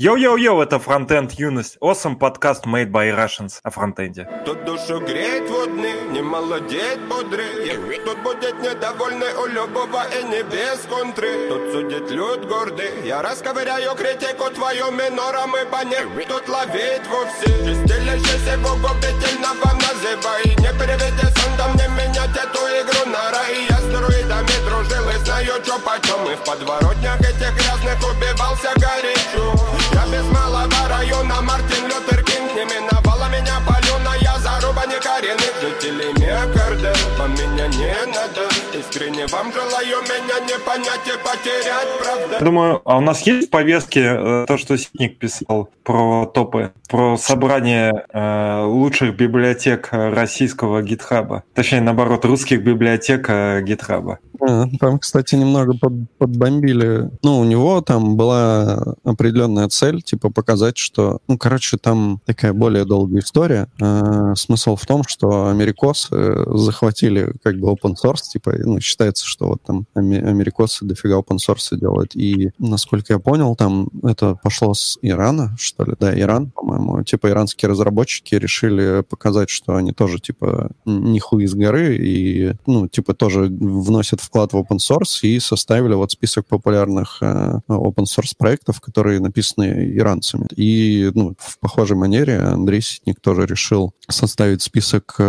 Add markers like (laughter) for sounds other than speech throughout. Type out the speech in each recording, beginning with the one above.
Йоу-йоу-йоу, это Фронтенд Юность. Awesome подкаст made by Russians о фронтенде. Тут душу греть водны, не молодеть бодрый. Тут будет недовольный у любого и не без контры. Тут судит люд гордый. Я расковыряю критику твою минором и по Тут ловить вовсе. Чистилище его губительного называй. Не переведи сандом, не менять эту игру на рай. Я с друидами дружил и знаю, что почем. И в подворотнях этих грязных убивался горячо. Я без малого района Мартин Лютер Кинг Не миновала меня паленая заруба некоренных жителей Миокарда Вам меня не надо Искренне вам желаю меня не понять и потерять, правда Думаю, а у нас есть в повестке э, то, что Ситник писал про топы, про собрание э, лучших библиотек российского гитхаба. Точнее, наоборот, русских библиотек э, гитхаба. А, там, кстати, немного под, подбомбили. Ну, у него там была определенная цель, типа показать, что... Ну, короче, там такая более долгая история. А, смысл в том, что америкосы захватили как бы open source, типа, ну, считается, что вот там америкосы дофига open source делают. И, насколько я понял, там это пошло с Ирана, что ли? Да, Иран, по-моему. Типа, иранские разработчики решили показать, что они тоже, типа, не хуй из горы и, ну, типа, тоже вносят вклад в open source и составили вот список популярных э, open source проектов, которые написаны иранцами. И ну, в похожей манере Андрей Ситник тоже решил составить список э,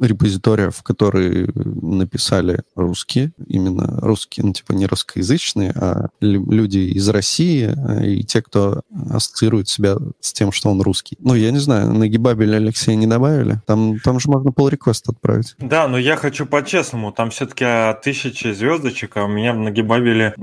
репозиториев, которые написали русские, именно русские, ну типа не русскоязычные, а люди из России э, и те, кто ассоциирует себя с тем, что он русский. Ну, я не знаю, на Гибабеле Алексея не добавили? Там, там же можно pull реквест отправить. Да, но я хочу по-честному. Там все-таки тысячи звездочек, а у меня на Гибабеле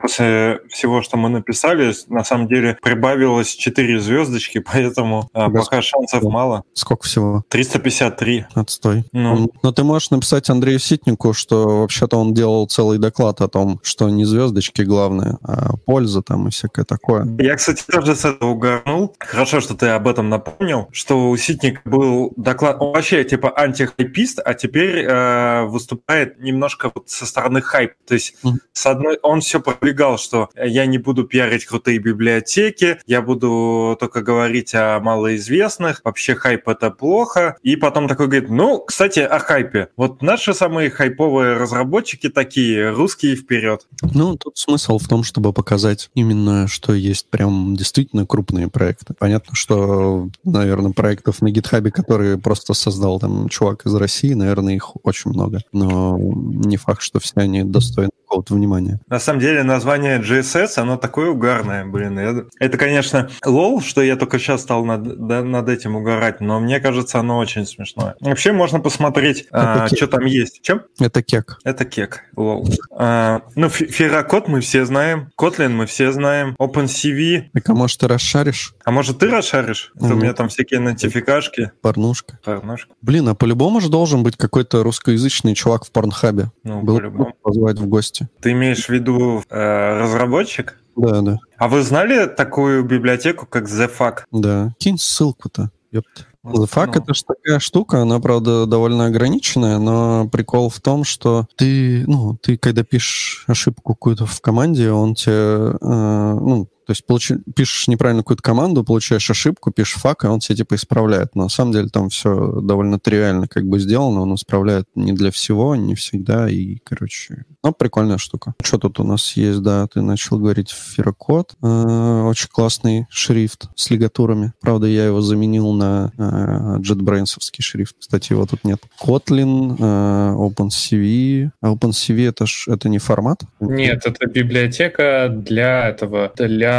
после всего, что мы написали, на самом деле прибавилось 4 звездочки, (laughs) поэтому а, пока шансов мало. Сколько всего? 353. Отстой. Ну. Но ты можешь написать Андрею Ситнику, что вообще-то он делал целый доклад о том, что не звездочки главное, а польза там и всякое такое. Я, кстати, тоже с этого угорнул. Хорошо, что ты об этом напомнил, что у Ситника был доклад, он вообще типа антихайпист, а теперь э, выступает немножко вот со стороны хайп. То есть, mm-hmm. с одной, он все продвигал, что я не буду пиарить крутые библиотеки, я буду только говорить о малоизвестных, вообще хайп это плохо. И потом такой говорит, ну, кстати, о хайпе. Вот наши самые хайповые разработчики такие, русские вперед. Ну, тут смысл в том, чтобы показать именно, что есть прям действительно крупные проекты. Понятно, что, наверное, проектов на гитхабе, которые просто создал там чувак из России, наверное, их очень много. Но не факт, что все они достойны какого-то внимания. На самом деле название GSS, оно такое угарное, блин. Это, конечно, лол, что я только сейчас стал над, да, над этим угорать, но мне кажется, оно очень смешное. Вообще можно посмотреть, а, что там есть. Чем? Это кек. Это кек, лол. А, ну, Ферокод мы все знаем, Kotlin мы все знаем, OpenCV. Так, а может ты расшаришь? А может ты расшаришь? Mm-hmm. У меня там всякие нотификашки. Порнушка. Порнушка. Блин, а по-любому же должен быть какой-то русскоязычный чувак в порнхабе. Ну, Был по-любому. позвать в гости области. Ты имеешь в виду э, разработчик? Да, да. А вы знали такую библиотеку, как TheFuck? Да. Кинь ссылку-то. Ёпта. TheFuck ну. это же такая штука, она, правда, довольно ограниченная, но прикол в том, что ты, ну, ты когда пишешь ошибку какую-то в команде, он тебе, э, ну, то есть получ... пишешь неправильно какую-то команду, получаешь ошибку, пишешь фак, и он тебе типа исправляет. Но на самом деле там все довольно тривиально как бы сделано, он исправляет не для всего, не всегда, и, короче... Ну, прикольная штука. Что тут у нас есть, да, ты начал говорить Ферокод. Э, очень классный шрифт с лигатурами. Правда, я его заменил на э, JetBrains шрифт. Кстати, его тут нет. Kotlin, э, OpenCV. А OpenCV это, ж, это не формат? Нет, это библиотека для этого, для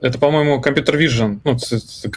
это, по-моему, компьютер vision. Ну,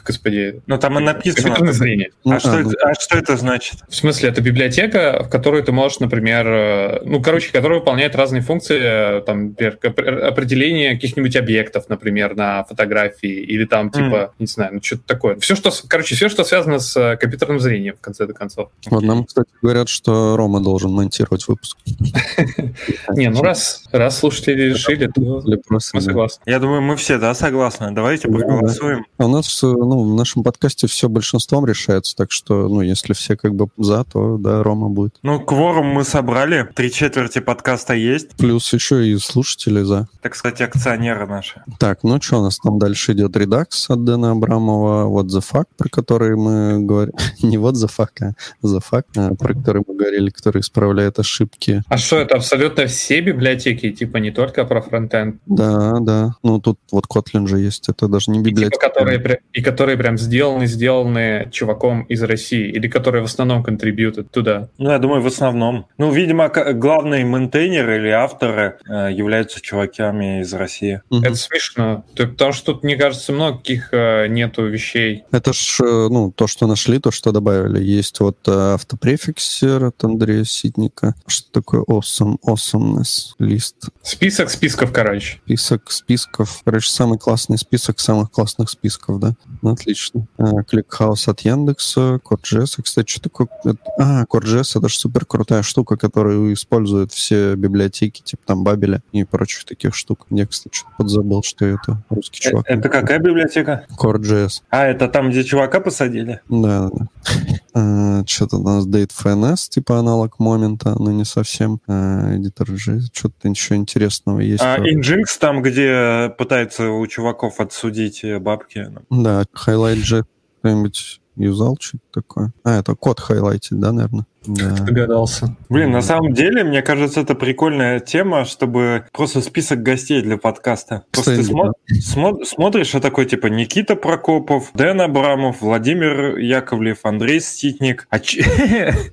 господи. Ну, там и написано. Компьютерное зрение. А, а, что ну, это, а что это значит? В смысле, это библиотека, в которой ты можешь, например, э, ну, короче, которая выполняет разные функции, э, там, например, определение каких-нибудь объектов, например, на фотографии, или там, типа, mm. не знаю, ну, что-то такое. Все, что, короче, все, что связано с э, компьютерным зрением, в конце концов. Вот нам, кстати, говорят, что Рома должен монтировать выпуск. (laughs) Не, ну раз, раз слушатели решили, то мы согласны. Я думаю, думаю, мы все, да, согласны. Давайте Да, проголосуем. А у нас э, ну, в нашем подкасте все большинством решается, так что, ну, если все как бы за, то, да, Рома будет. Ну, кворум мы собрали, три четверти подкаста есть. Плюс еще и слушатели за. Так сказать, акционеры наши. Так, ну что у нас там дальше идет? Редакс от Дэна Абрамова, What the fuck, про который мы говорим. (laughs) Не What the fuck, а The fuck, а, про который мы говорили, который исправляет ошибки. А что, это абсолютно все библиотеки, типа не только про фронтенд, Да, да. Ну, тут вот Kotlin же есть, это даже не и, типа, библиотека. которые, и которые прям сделаны, сделаны чуваком из России, или которые в основном контрибьютят туда. Ну, я думаю, в основном. Ну, видимо, главные мейнтейнеры или авторы э, являются чуваками из России. Мгм. Это смешно. То- Потому что тут, мне кажется, много каких э, нету вещей. Это ж, э, ну, то, что нашли, то, что добавили. Есть вот э, автопрефиксер от Андрея Ситника. Что такое awesome, awesomeness лист? Список списков, короче. Список списков. Короче, самый классный список самых классных списков, да? Ну, отлично. ClickHouse от Яндекса, CoreJS. Кстати, что такое? А, CoreJS — это же супер крутая штука, которую используют все библиотеки, типа там Бабеля и прочих таких штук. Я, кстати, что-то подзабыл, что это русский Э, чувак. Это какая библиотека? CoreJS. А, это там, где чувака посадили? Да, да, да. Что-то у нас DateFNS, типа аналог момента, но не совсем. Editor J, что-то еще интересного есть. А Nginx там, где пытаются у чуваков отсудить бабки. Да, Highlight J кто-нибудь юзал что-то такое? А, это код хайлайтит, да, наверное? Да. Догадался. Блин, на самом деле, мне кажется, это прикольная тема, чтобы просто список гостей для подкаста. Просто ты Кстати, смо- смо- смотришь, и такой типа Никита Прокопов, Дэн Абрамов, Владимир Яковлев, Андрей Ститник. А ч- (laughs)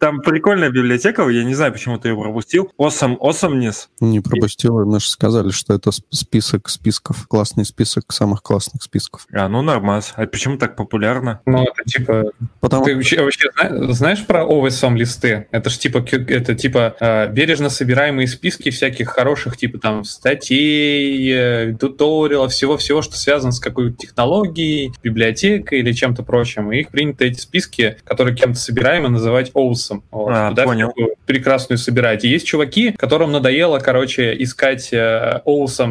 Там прикольная библиотека, я не знаю, почему ты ее пропустил. Awesome, Awesomeness. Не пропустил, мы же сказали, что это сп- список списков, классный список самых классных списков. А, ну нормас. А почему так популярно? Ну, это типа... Потому Ты вообще, вообще зна- знаешь про OSM листы? Это ж типа, это типа э, бережно собираемые списки всяких хороших, типа там статей, э, туториалов, всего-всего, что связано с какой-то технологией, библиотекой или чем-то прочим. И их принято эти списки, которые кем-то собираемы, называть OSM. Вот. А, Туда понял. прекрасную собирать. И есть чуваки, которым надоело, короче, искать э,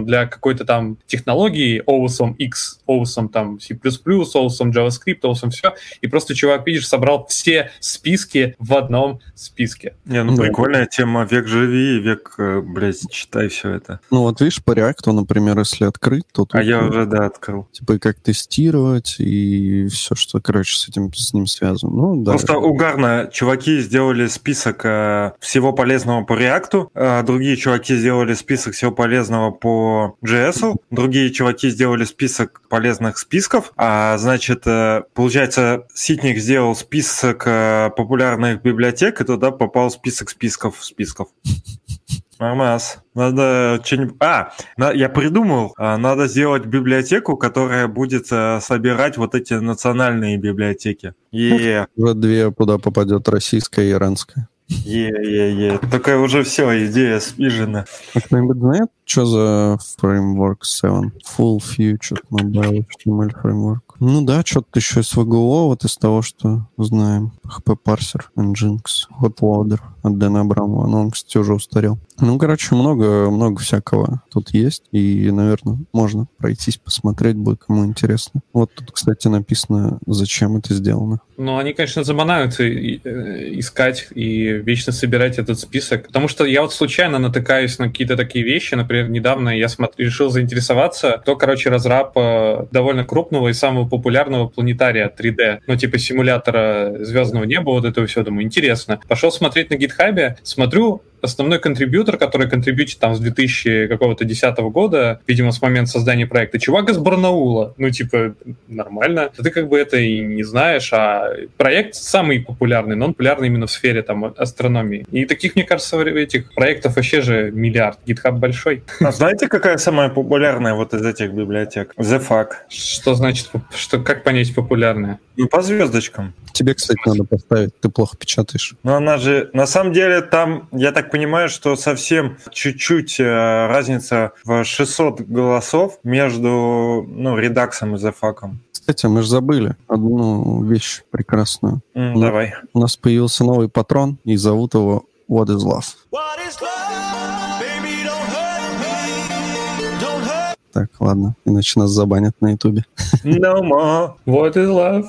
для какой-то там технологии, OSM X, OSM там C++, OSM JavaScript, OSM все, и просто чувак, видишь, собрал все списки в одном списке. Не, ну Да. прикольная тема. Век живи, век, э, блядь, читай все это. Ну вот видишь, по реакту, например, если открыть, то тут А я ну, уже, да, открыл. типа и как тестировать и все, что, короче, с этим с ним связано. Ну да. Просто угарно. Чуваки сделали список э, всего полезного по React, э, другие чуваки сделали список всего полезного по JS, другие чуваки сделали список полезных списков, а значит, э, получается, Ситник сделал список э, популярных библиотек, и туда попал список списков списков. (laughs) Нормас. Надо что-нибудь... А, на- я придумал. А, Надо сделать библиотеку, которая будет э, собирать вот эти национальные библиотеки. Е, Уже две, куда попадет российская и иранская. е, е, е. Только уже все, идея спижена. А кто-нибудь знает, что за Framework 7? Full Future Mobile HTML Framework. Ну да, что-то еще из VGO, вот из того, что знаем. HP Parser, Nginx, Hotloader от Дэна Абрамова. Но он, кстати, уже устарел. Ну, короче, много, много всякого тут есть. И, наверное, можно пройтись, посмотреть будет, кому интересно. Вот тут, кстати, написано, зачем это сделано. Но они, конечно, заманаются и- э, искать и вечно собирать этот список. Потому что я вот случайно натыкаюсь на какие-то такие вещи. Например, недавно я смотр- решил заинтересоваться, то, короче, разраб э, довольно крупного и самого популярного планетария 3D. Ну, типа симулятора звездного неба, вот этого все. Думаю, интересно. Пошел смотреть на гитхабе, смотрю, основной контрибьютор, который контрибьютит там с 2000 какого-то 10 года, видимо, с момента создания проекта, чувак из Барнаула. Ну, типа, нормально. Ты как бы это и не знаешь, а проект самый популярный, но он популярный именно в сфере там астрономии. И таких, мне кажется, этих проектов вообще же миллиард. GitHub большой. А знаете, какая самая популярная вот из этих библиотек? The Fuck. Что значит, что, как понять популярное? Ну, по звездочкам. Тебе, кстати, надо поставить, ты плохо печатаешь. Но она же, на самом деле, там, я так понимаю, что совсем чуть-чуть э, разница в 600 голосов между, ну, редаксом и Fuck. Кстати, мы же забыли одну вещь прекрасную. Ну. Давай. У нас появился новый патрон, и зовут его What is Love. What is love? Baby, don't hurt me. Don't hurt Так, ладно, иначе нас забанят на ютубе. No more. What is love?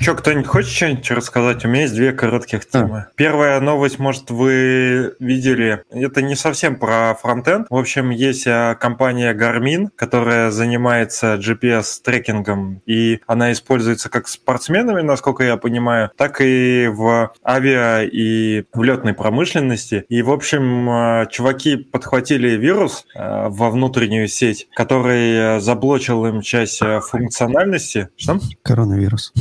Что, кто-нибудь хочет что-нибудь рассказать? У меня есть две коротких темы. Первая новость, может, вы видели, это не совсем про фронтенд. В общем, есть а, компания Garmin, которая занимается GPS-трекингом, и она используется как спортсменами, насколько я понимаю, так и в авиа и в летной промышленности. И, в общем, а, чуваки подхватили вирус а, во внутреннюю сеть, который заблочил им часть функциональности. Что? Коронавирус.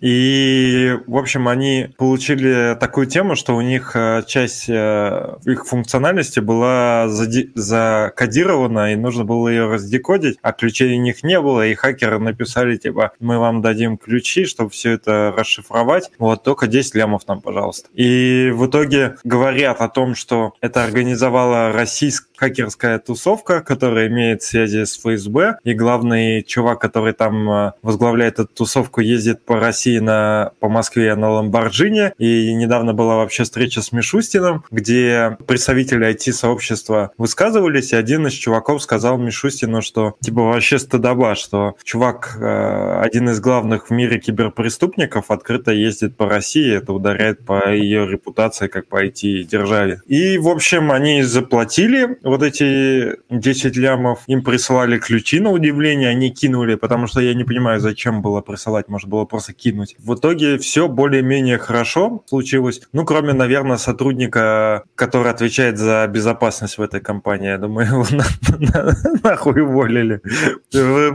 И, в общем, они получили такую тему, что у них э, часть э, их функциональности была закодирована, и нужно было ее раздекодить, а ключей у них не было, и хакеры написали, типа, мы вам дадим ключи, чтобы все это расшифровать, вот только 10 лямов нам, пожалуйста. И в итоге говорят о том, что это организовала российская хакерская тусовка, которая имеет связи с ФСБ, и главный чувак, который там э, возглавляет эту тусовку, ездит по России на, по Москве на Ламборджине, и недавно была вообще встреча с Мишустиным, где представители IT-сообщества высказывались, и один из чуваков сказал Мишустину, что типа вообще стыдоба, что чувак, э, один из главных в мире киберпреступников, открыто ездит по России, это ударяет по ее репутации как по IT-державе. И, в общем, они заплатили вот эти 10 лямов, им присылали ключи на удивление, они кинули, потому что я не понимаю, зачем было присылать, может было просто кинуть. В итоге все более-менее хорошо случилось, ну, кроме, наверное, сотрудника, который отвечает за безопасность в этой компании. Я думаю, его нахуй уволили. Вы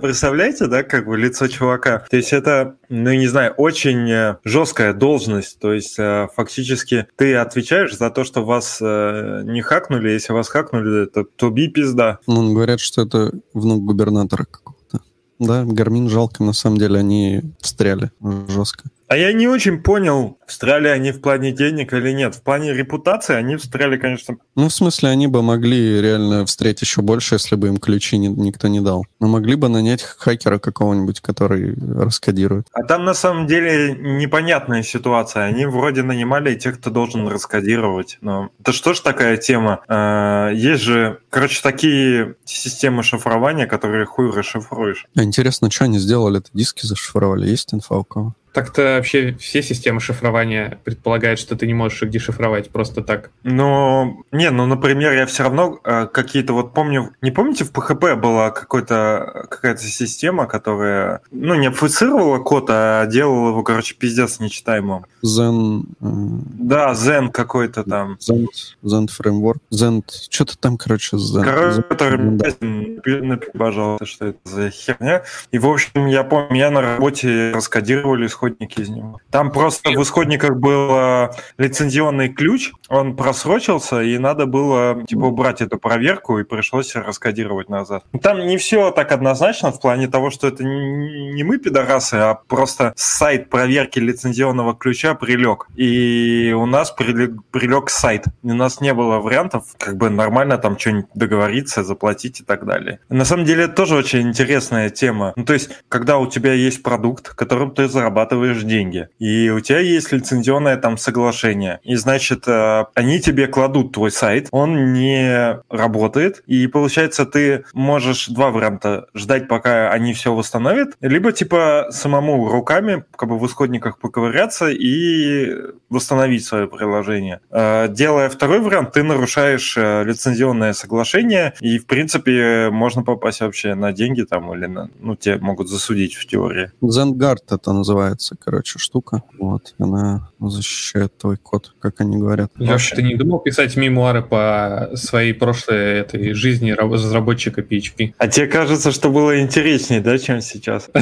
представляете, да, как бы лицо чувака? То есть это, ну, не знаю, очень э, жесткая должность. То есть э, фактически ты отвечаешь за то, что вас э, не хакнули, если вас хакнули, это туби пизда. Ну, говорят, что это внук губернатора какого-то. Да, Гармин жалко, на самом деле они встряли жестко. А я не очень понял, встряли они в плане денег или нет. В плане репутации они встряли, конечно... Ну, в смысле, они бы могли реально встретить еще больше, если бы им ключи не, никто не дал. Но могли бы нанять хакера какого-нибудь, который раскодирует. А там, на самом деле, непонятная ситуация. Они вроде нанимали тех, кто должен раскодировать. Но это что ж такая тема? А, есть же, короче, такие системы шифрования, которые хуй расшифруешь. Интересно, что они сделали? Это диски зашифровали? Есть инфа у кого? Так-то вообще все системы шифрования предполагают, что ты не можешь их дешифровать просто так. Ну, не, ну, например, я все равно э, какие-то вот помню... Не помните, в PHP была какой-то, какая-то система, которая, ну, не обфицировала код, а делала его, короче, пиздец нечитаемым. Zen... Да, Zen какой-то там. Zen, Zen Framework. Zen... Что-то там, короче, Zen. Короче, Zen, пожалуйста, что это за херня. И, в общем, я помню, я на работе раскодировали исход исходники из него. Там просто в исходниках был лицензионный ключ, он просрочился, и надо было типа убрать эту проверку, и пришлось раскодировать назад. Там не все так однозначно в плане того, что это не мы пидорасы, а просто сайт проверки лицензионного ключа прилег. И у нас прилег, прилег сайт. У нас не было вариантов как бы нормально там что-нибудь договориться, заплатить и так далее. На самом деле это тоже очень интересная тема. Ну, то есть, когда у тебя есть продукт, которым ты зарабатываешь зарабатываешь деньги, и у тебя есть лицензионное там соглашение, и значит, э, они тебе кладут твой сайт, он не работает, и получается, ты можешь два варианта. Ждать, пока они все восстановят, либо типа самому руками как бы в исходниках поковыряться и восстановить свое приложение. Э, делая второй вариант, ты нарушаешь э, лицензионное соглашение, и в принципе можно попасть вообще на деньги там или на, ну, тебе могут засудить в теории. Zengard это называется называется, короче, штука. Вот, она защищает твой код, как они говорят. Леша, ты не думал писать мемуары по своей прошлой этой жизни разработчика PHP? А тебе кажется, что было интереснее, да, чем сейчас? (laughs)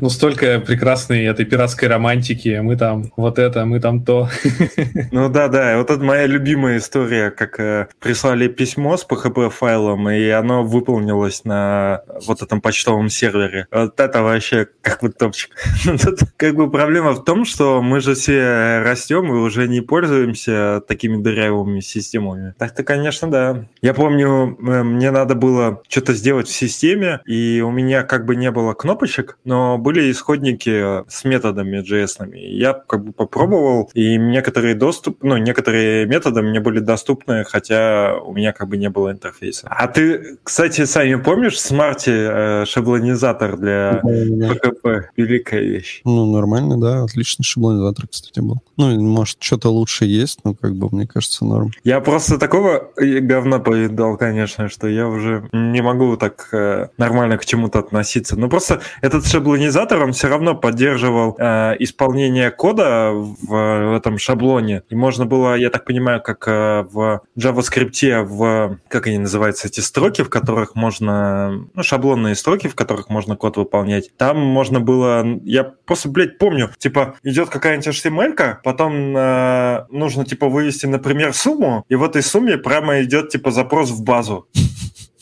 Ну, столько прекрасной этой пиратской романтики. Мы там вот это, мы там то. (laughs) Ну да, да. Вот это моя любимая история, как э, прислали письмо с PHP-файлом, и оно выполнилось на вот этом почтовом сервере. Вот это вообще как бы топчик. (laughs) Как бы проблема в том, что мы же все растем и уже не пользуемся такими дырявыми системами. Так-то, конечно, да. Я помню, э, мне надо было что-то сделать в системе, и у меня как бы не было кнопочек, но были исходники с методами JS. Я как бы попробовал, и некоторые доступ, ну, некоторые методы мне были доступны, хотя у меня как бы не было интерфейса. А ты, кстати, сами помнишь в смарте э, шаблонизатор для PHP? Великая вещь. Ну, нормально, да, отличный шаблонизатор, кстати, был. Ну, может, что-то лучше есть, но как бы, мне кажется, норм. Я просто такого говна повидал, конечно, что я уже не могу так э, нормально к чему-то относиться. Но просто этот шаблонизатор, он все равно поддерживал э, исполнение кода в, в этом шаблоне. И можно было, я так понимаю, как э, в JavaScript, в, как они называются, эти строки, в которых можно, ну, шаблонные строки, в которых можно код выполнять. Там можно было, я просто, блядь, помню, типа, идет какая-нибудь HTML, потом э, нужно, типа, вывести, например, сумму, и в этой сумме прямо идет, типа, запрос в базу.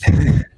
(laughs)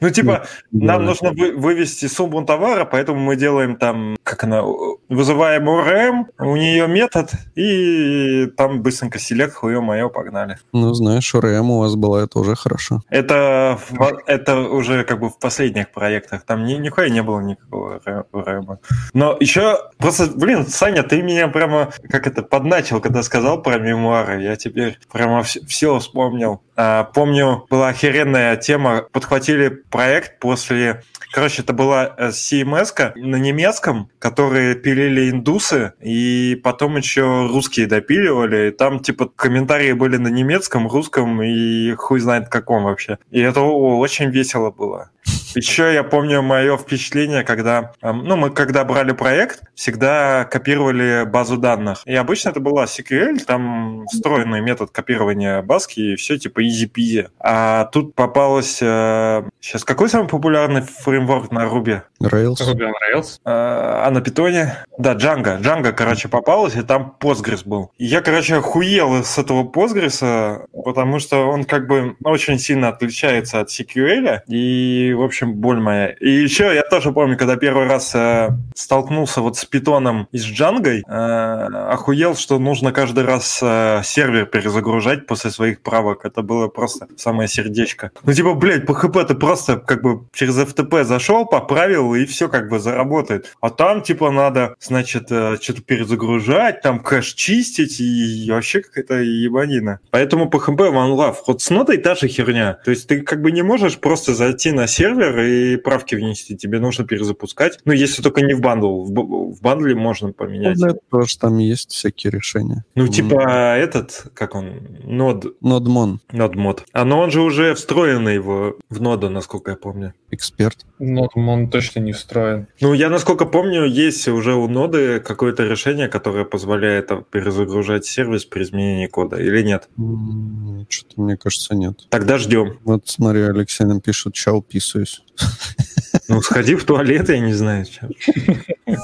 Ну, типа, нам нужно вывести сумму товара, поэтому мы делаем там, как она, вызываем ОРМ, у нее метод, и там быстренько селект, хуе мое, погнали. Ну, знаешь, ОРМ у вас была, это уже хорошо. Это, это уже как бы в последних проектах, там ни, нихуя не было никакого ОРМ. Но еще, просто, блин, Саня, ты меня прямо, как это, подначил, когда сказал про мемуары, я теперь прямо все, все вспомнил. А, помню, была охеренная тема, подхватили проект после... Короче, это была э, CMS на немецком, которые пилили индусы, и потом еще русские допиливали. И там, типа, комментарии были на немецком, русском и хуй знает каком вообще. И это очень весело было. Еще я помню мое впечатление, когда, ну, мы когда брали проект, всегда копировали базу данных. И обычно это была SQL, там встроенный метод копирования базки, и все типа easy-peasy. А тут попалось... Сейчас, э, какой самый популярный фреймворк на Ruby? Rails. Ruby on Rails. А, а на питоне? Да, Django. Django, короче, попалось, и там Postgres был. И я, короче, охуел с этого Postgres, потому что он как бы очень сильно отличается от SQL, и, в общем, боль моя. И еще я тоже помню, когда первый раз э, столкнулся вот с питоном и с Джангой, э, охуел, что нужно каждый раз э, сервер перезагружать после своих правок. Это было просто самое сердечко. Ну, типа, блядь, PHP ты просто как бы через FTP зашел, поправил, и все как бы заработает. А там, типа, надо, значит, э, что-то перезагружать, там кэш чистить, и вообще какая-то ебанина. Поэтому PHP One Love. Вот с Node ой та же херня. То есть ты как бы не можешь просто зайти на сервер и правки внести. Тебе нужно перезапускать. Ну, если только не в bundle. В, в бандле можно поменять. Ну, тоже там есть всякие решения. Ну, типа mm. этот, как он, нод... Нодмон. Нодмод. А но он же уже встроенный в, в ноду, насколько я помню. Эксперт. Нодмон точно не встроен. Ну, я, насколько помню, есть уже у ноды какое-то решение, которое позволяет перезагружать сервис при изменении кода, или нет? Mm, Что-то, мне кажется, нет. Тогда ждем. Вот смотри, Алексей нам пишет, чау, писаюсь. Ну, сходи в туалет, я не знаю, чем. (laughs)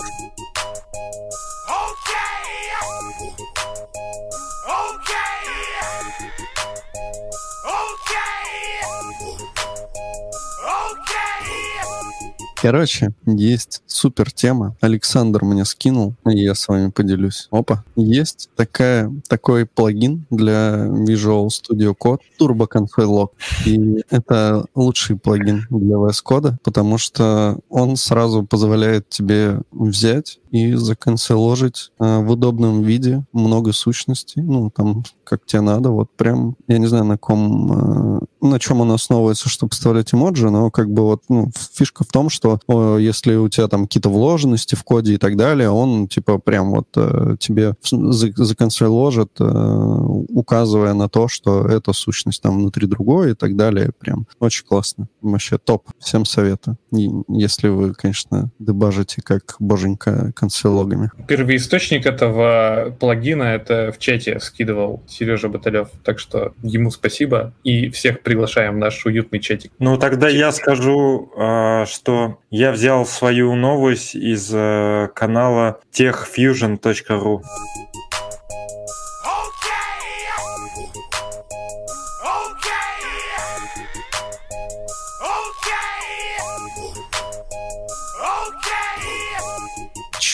Короче, есть супер тема. Александр мне скинул, и я с вами поделюсь. Опа. Есть такая, такой плагин для Visual Studio Code Turbo Console Log. И это лучший плагин для VS Code, потому что он сразу позволяет тебе взять и законсоложить э, в удобном виде много сущностей, ну, там, как тебе надо, вот прям, я не знаю, на ком, э, на чем он основывается, чтобы вставлять эмоджи, но как бы вот, ну, фишка в том, что о, если у тебя там какие-то вложенности в коде и так далее, он, типа, прям вот э, тебе законсоложит, э, указывая на то, что эта сущность там внутри другой и так далее, прям очень классно. Вообще топ. Всем советую. И, если вы, конечно, дебажите как боженька консологами. Первоисточник этого плагина это в чате скидывал Сережа Баталев, так что ему спасибо и всех приглашаем в наш уютный чатик. Ну тогда я скажу, а, я взял свою новость из э, канала techfusion.ru.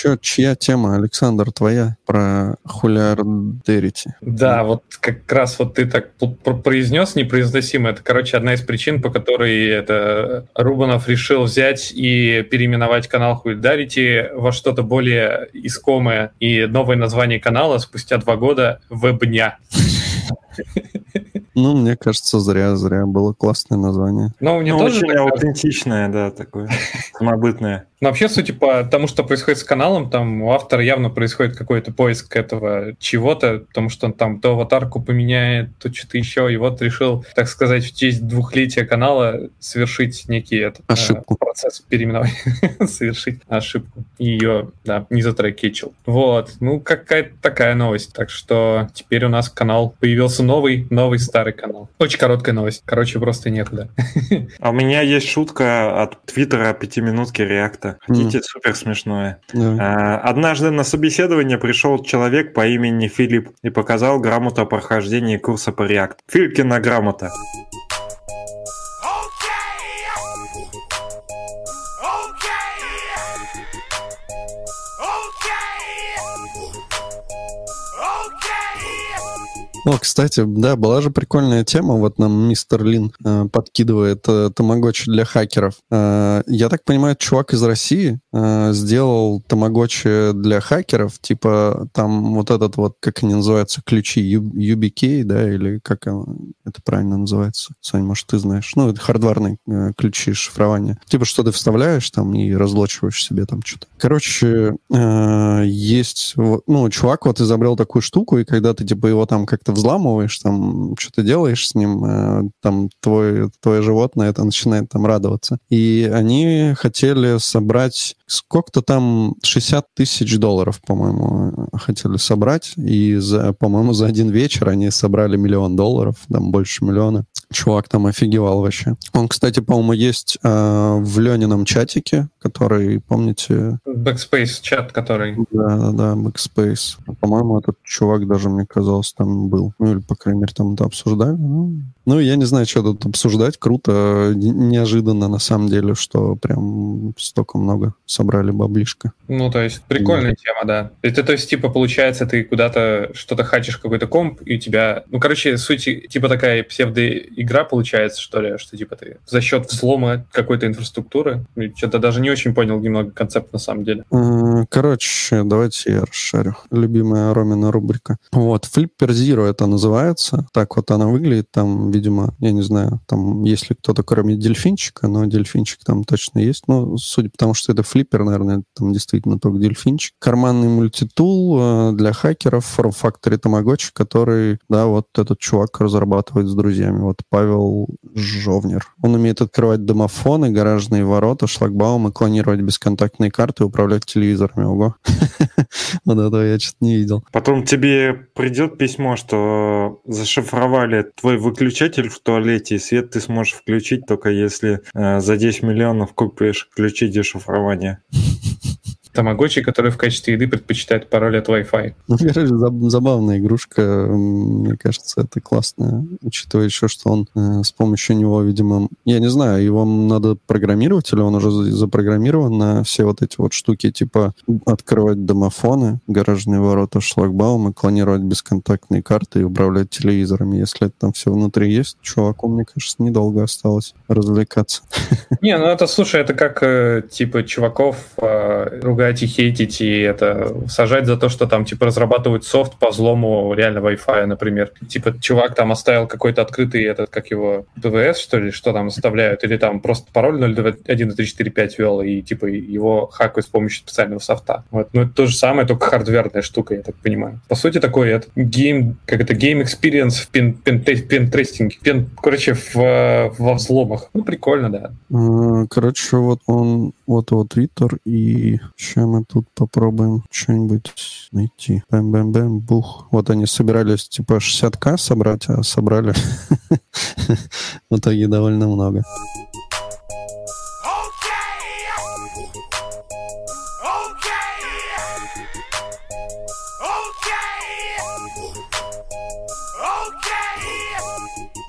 чё, чья тема, Александр, твоя про хулиардерити? Да, вот как раз вот ты так произнес непроизносимо. Это, короче, одна из причин, по которой это Рубанов решил взять и переименовать канал Хулидарити во что-то более искомое и новое название канала спустя два года Вебня. Ну, мне кажется, зря, зря. Было классное название. Ну, мне ну, тоже очень аутентичное, да, такое, самобытное. Но вообще, судя по тому, что происходит с каналом, там у автора явно происходит какой-то поиск этого чего-то, потому что он там то аватарку поменяет, то что-то еще, и вот решил, так сказать, в честь двухлетия канала совершить некий этот, э, ошибку. Э, процесс переименования, (laughs) совершить ошибку. И ее, да, не затрекичил. Вот, ну, какая-то такая новость. Так что теперь у нас канал появился новый, новый старый канал. Очень короткая новость. Короче, просто некуда. (laughs) А у меня есть шутка от Твиттера пятиминутки реакта. Хотите mm. супер смешное? Yeah. А, однажды на собеседование пришел человек по имени Филипп и показал грамоту о прохождении курса по React. Филькина грамота. О, кстати, да, была же прикольная тема. Вот нам мистер Лин э, подкидывает э, тамагочи для хакеров. Э, я так понимаю, чувак из России э, сделал тамагочи для хакеров, типа там вот этот вот, как они называются, ключи UBK, да, или как это правильно называется? Сань, может, ты знаешь. Ну, это хардварные э, ключи шифрования. Типа, что ты вставляешь там и разлочиваешь себе там что-то. Короче, э, есть, ну, чувак вот изобрел такую штуку, и когда ты, типа, его там как-то взламываешь, там, что-то делаешь с ним, э, там, твой, твое животное это начинает там радоваться. И они хотели собрать сколько-то там 60 тысяч долларов, по-моему, хотели собрать. И, за, по-моему, за один вечер они собрали миллион долларов, там больше миллиона. Чувак там офигевал вообще. Он, кстати, по-моему, есть э, в Ленином чатике, который, помните... Backspace чат, который... Да, да, да, Backspace. По-моему, этот чувак даже, мне казалось, там был. Ну, или, по крайней мере, там это обсуждали. Ну, ну, я не знаю, что тут обсуждать. Круто. Неожиданно, на самом деле, что прям столько много собрали баблишка. Ну, то есть, прикольная mm. тема, да. Это, то есть, типа, получается, ты куда-то что-то хачишь, какой-то комп, и у тебя... Ну, короче, суть, типа, такая псевдоигра получается, что ли, что, типа, ты за счет взлома какой-то инфраструктуры. Что-то даже не очень понял немного концепт, на самом деле. Короче, давайте я расшарю. Любимая Ромина рубрика. Вот, Flipper Zero это называется. Так вот она выглядит. Там видимо, я не знаю, там есть ли кто-то кроме дельфинчика, но дельфинчик там точно есть. Ну, судя по тому, что это флиппер, наверное, там действительно только дельфинчик. Карманный мультитул э, для хакеров Form Factory Tamagotchi, который, да, вот этот чувак разрабатывает с друзьями. Вот Павел Жовнер. Он умеет открывать домофоны, гаражные ворота, шлагбаумы, клонировать бесконтактные карты, управлять телевизорами. Ого. (laughs) Вот этого я что-то не видел. Потом тебе придет письмо, что зашифровали твой выключатель выключатель в туалете, и свет ты сможешь включить только если э, за 10 миллионов купишь ключи дешифрования. (laughs) Тамагочи, который в качестве еды предпочитает пароль от Wi-Fi. Ну, короче, забавная игрушка. Мне кажется, это классно, учитывая еще, что он э, с помощью него, видимо... Я не знаю, его надо программировать, или он уже запрограммирован на все вот эти вот штуки, типа открывать домофоны, гаражные ворота, шлагбаумы, клонировать бесконтактные карты и управлять телевизорами. Если это там все внутри есть, чуваку, мне кажется, недолго осталось развлекаться. Не, ну это, слушай, это как, э, типа, чуваков э, ругать ругать и хейтить, и это сажать за то, что там, типа, разрабатывают софт по взлому реально Wi-Fi, например. Типа, чувак там оставил какой-то открытый этот, как его, ПВС, что ли, что там оставляют, или там просто пароль 0.1.3.4.5 вел, и, типа, его хакают с помощью специального софта. Вот. Ну, это то же самое, только хардверная штука, я так понимаю. По сути, такой это game, как это, experience в pen, pen, pen testing е, короче, в, во взломах. Ну, прикольно, да. Короче, вот он, вот его твиттер, и Сейчас мы тут попробуем что-нибудь найти. Бэм-бэм-бэм, бух. Вот они собирались типа 60к собрать, а собрали (laughs) в итоге довольно много.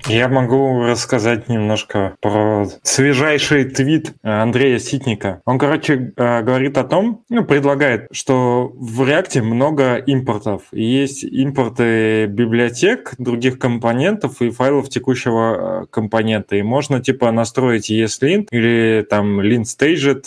Я могу рассказать немножко про свежайший твит Андрея Ситника. Он, короче, э, говорит о том, ну, предлагает, что в React много импортов. Есть импорты библиотек, других компонентов и файлов текущего э, компонента. И можно, типа, настроить ESLint или там lint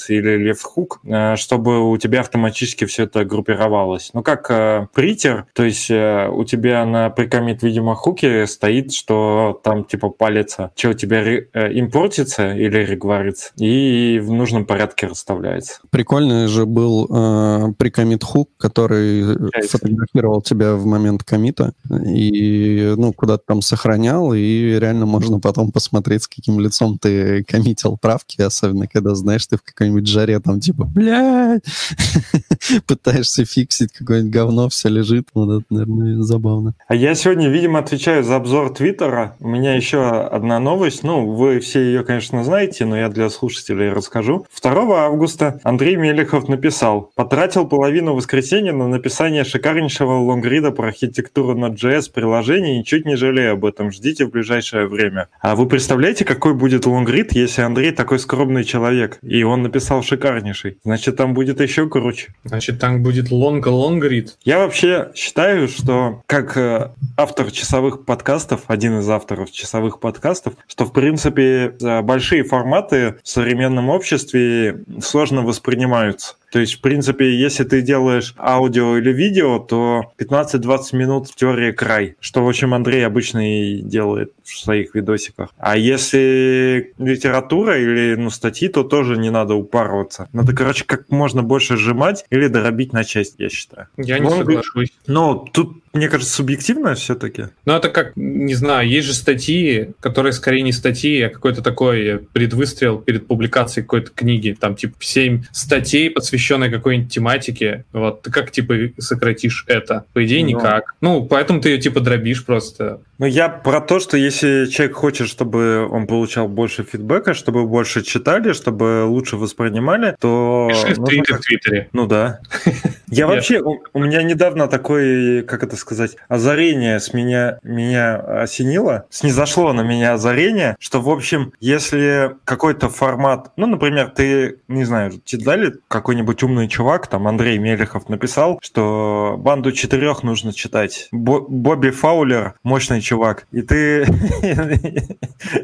или lefthook, э, чтобы у тебя автоматически все это группировалось. Ну, как притер, то есть у тебя на прикомит, видимо, хуке стоит, что там типа палится, что у тебя э, импортится или регварится, и в нужном порядке расставляется. Прикольный же был э, прикомит хук, который Часть. фотографировал тебя в момент комита и ну куда-то там сохранял, и реально можно потом посмотреть, с каким лицом ты коммитил правки, особенно когда, знаешь, ты в какой-нибудь жаре там типа, блядь, (laughs) пытаешься фиксить какое-нибудь говно, все лежит. Вот это, наверное, забавно. А я сегодня, видимо, отвечаю за обзор Твиттера. У меня еще одна новость. Ну, вы все ее, конечно, знаете, но я для слушателей расскажу. 2 августа Андрей Мелехов написал, потратил половину воскресенья на написание шикарнейшего лонгрида про архитектуру Node.js приложения и чуть не жалею об этом. Ждите в ближайшее время. А вы представляете, какой будет лонгрид, если Андрей такой скромный человек, и он написал шикарнейший? Значит, там будет еще круче. Значит, там будет лонг-лонгрид. Я вообще считаю, что как э, автор часовых подкастов, один из авторов часовых подкастов, что, в принципе, большие форматы в современном обществе сложно воспринимаются. То есть, в принципе, если ты делаешь аудио или видео, то 15-20 минут в теории край, что, в общем, Андрей обычно и делает в своих видосиках. А если литература или ну, статьи, то тоже не надо упарываться. Надо, короче, как можно больше сжимать или доробить на часть, я считаю. Я не соглашусь. Но тут мне кажется, субъективно все-таки. Ну, это как, не знаю, есть же статьи, которые скорее не статьи, а какой-то такой предвыстрел перед публикацией какой-то книги. Там, типа, 7 статей, посвященные какой-нибудь тематике. Вот, ты как, типа, сократишь это? По идее, ну, никак. Ну, поэтому ты ее, типа, дробишь просто. Ну, я про то, что если человек хочет, чтобы он получал больше фидбэка, чтобы больше читали, чтобы лучше воспринимали, то... Пиши в Твиттере. Ну да. (laughs) Я вообще... У меня недавно такой, как это сказать, озарение с меня, меня осенило, снизошло на меня озарение, что, в общем, если какой-то формат, ну, например, ты, не знаю, читали какой-нибудь умный чувак, там Андрей Мелехов написал, что банду четырех нужно читать. Бобби Фаулер, мощный чувак, и ты... (laughs)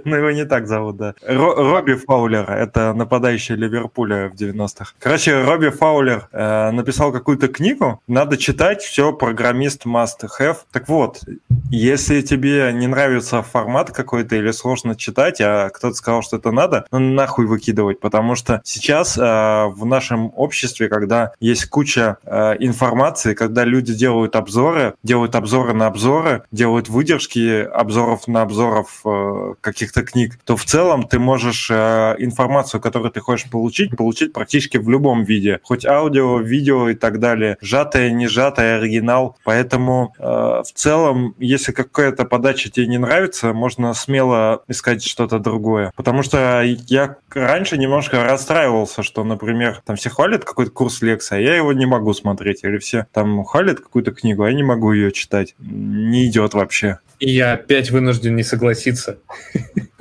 Ну, его не так зовут, да. Робби Фаулер, это нападающий Ливерпуля в 90-х. Короче, Робби Фаулер э, написал какую-то книгу, надо читать, все, программист must have. Так вот, если тебе не нравится формат какой-то или сложно читать, а кто-то сказал, что это надо, ну нахуй выкидывать, потому что сейчас э, в нашем обществе, когда есть куча э, информации, когда люди делают обзоры, делают обзоры на обзоры, делают выдержки обзоров на обзоров э, каких-то книг, то в целом ты можешь э, информацию, которую ты хочешь получить, получить практически в любом виде, хоть аудио, видео и так далее, сжатое, не сжатое, оригинал, Поэтому э, в целом, если какая-то подача тебе не нравится, можно смело искать что-то другое. Потому что я раньше немножко расстраивался, что, например, там все хвалят какой-то курс лекции, а я его не могу смотреть. Или все там хвалят какую-то книгу, а я не могу ее читать. Не идет вообще. И я опять вынужден не согласиться.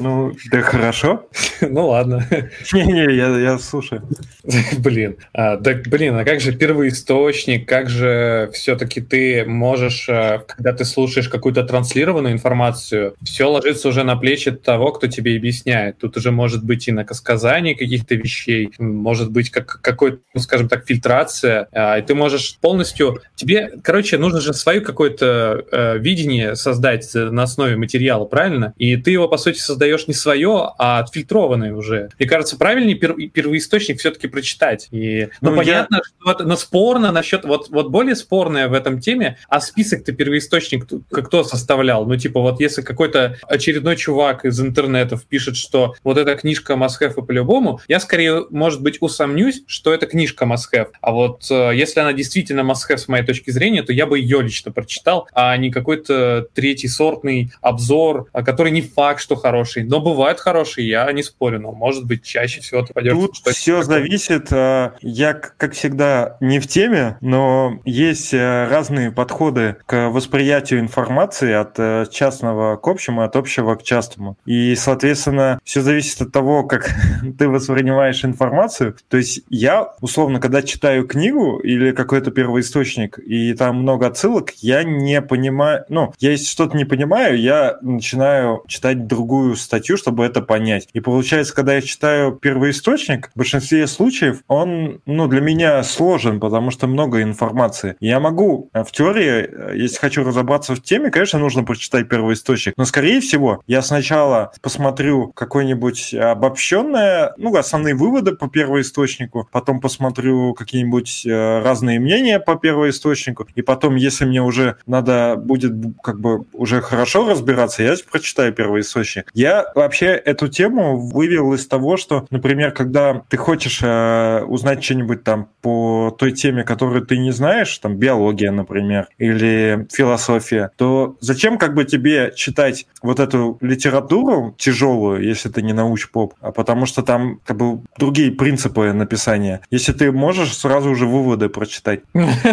Ну, да хорошо. (laughs) Ну ладно. Не-не, я, я слушаю. (laughs) Блин. А, да, блин, а как же первоисточник, как же все-таки ты можешь, э, когда ты слушаешь какую-то транслированную информацию, все ложится уже на плечи того, кто тебе объясняет. Тут уже может быть и накосказание каких-то вещей, может быть как, какой-то, ну, скажем так, фильтрация, а, и ты можешь полностью... Тебе, короче, нужно же свое какое-то э, видение создать на основе материала, правильно? И ты его, по сути, создаешь не свое, а отфильтрованное уже. Мне кажется, правильнее пер первоисточник все-таки прочитать. И, ну, ну понятно, я... что но спорно насчет... Вот, вот более спорное в этом теме, а список-то первоисточник кто составлял? Ну, типа, вот если какой-то очередной чувак из интернетов пишет, что вот эта книжка must по-любому, я скорее, может быть, усомнюсь, что это книжка must. А вот э, если она действительно must с моей точки зрения, то я бы ее лично прочитал, а не какой-то третий сортный обзор, который не факт, что хороший, хороший. Но бывают хорошие, я не спорю, но может быть чаще всего ты пойдешь... Тут все такое. зависит. А, я, как всегда, не в теме, но есть э, разные подходы к восприятию информации от э, частного к общему, от общего к частному. И, соответственно, все зависит от того, как (laughs) ты воспринимаешь информацию. То есть я, условно, когда читаю книгу или какой-то первоисточник, и там много отсылок, я не понимаю... Ну, я если что-то не понимаю, я начинаю читать другую статью, чтобы это понять. И получается, когда я читаю первоисточник, в большинстве случаев он, ну, для меня сложен, потому что много информации. Я могу в теории, если хочу разобраться в теме, конечно, нужно прочитать первоисточник. Но, скорее всего, я сначала посмотрю какое-нибудь обобщенное, ну, основные выводы по первоисточнику, потом посмотрю какие-нибудь э, разные мнения по первоисточнику, и потом, если мне уже надо будет как бы уже хорошо разбираться, я прочитаю первоисточник. Я вообще эту тему вывел из того, что, например, когда ты хочешь э, узнать что-нибудь там по той теме, которую ты не знаешь, там биология, например, или философия, то зачем как бы тебе читать вот эту литературу тяжелую, если ты не науч-поп, а потому что там как бы другие принципы написания. Если ты можешь сразу уже выводы прочитать.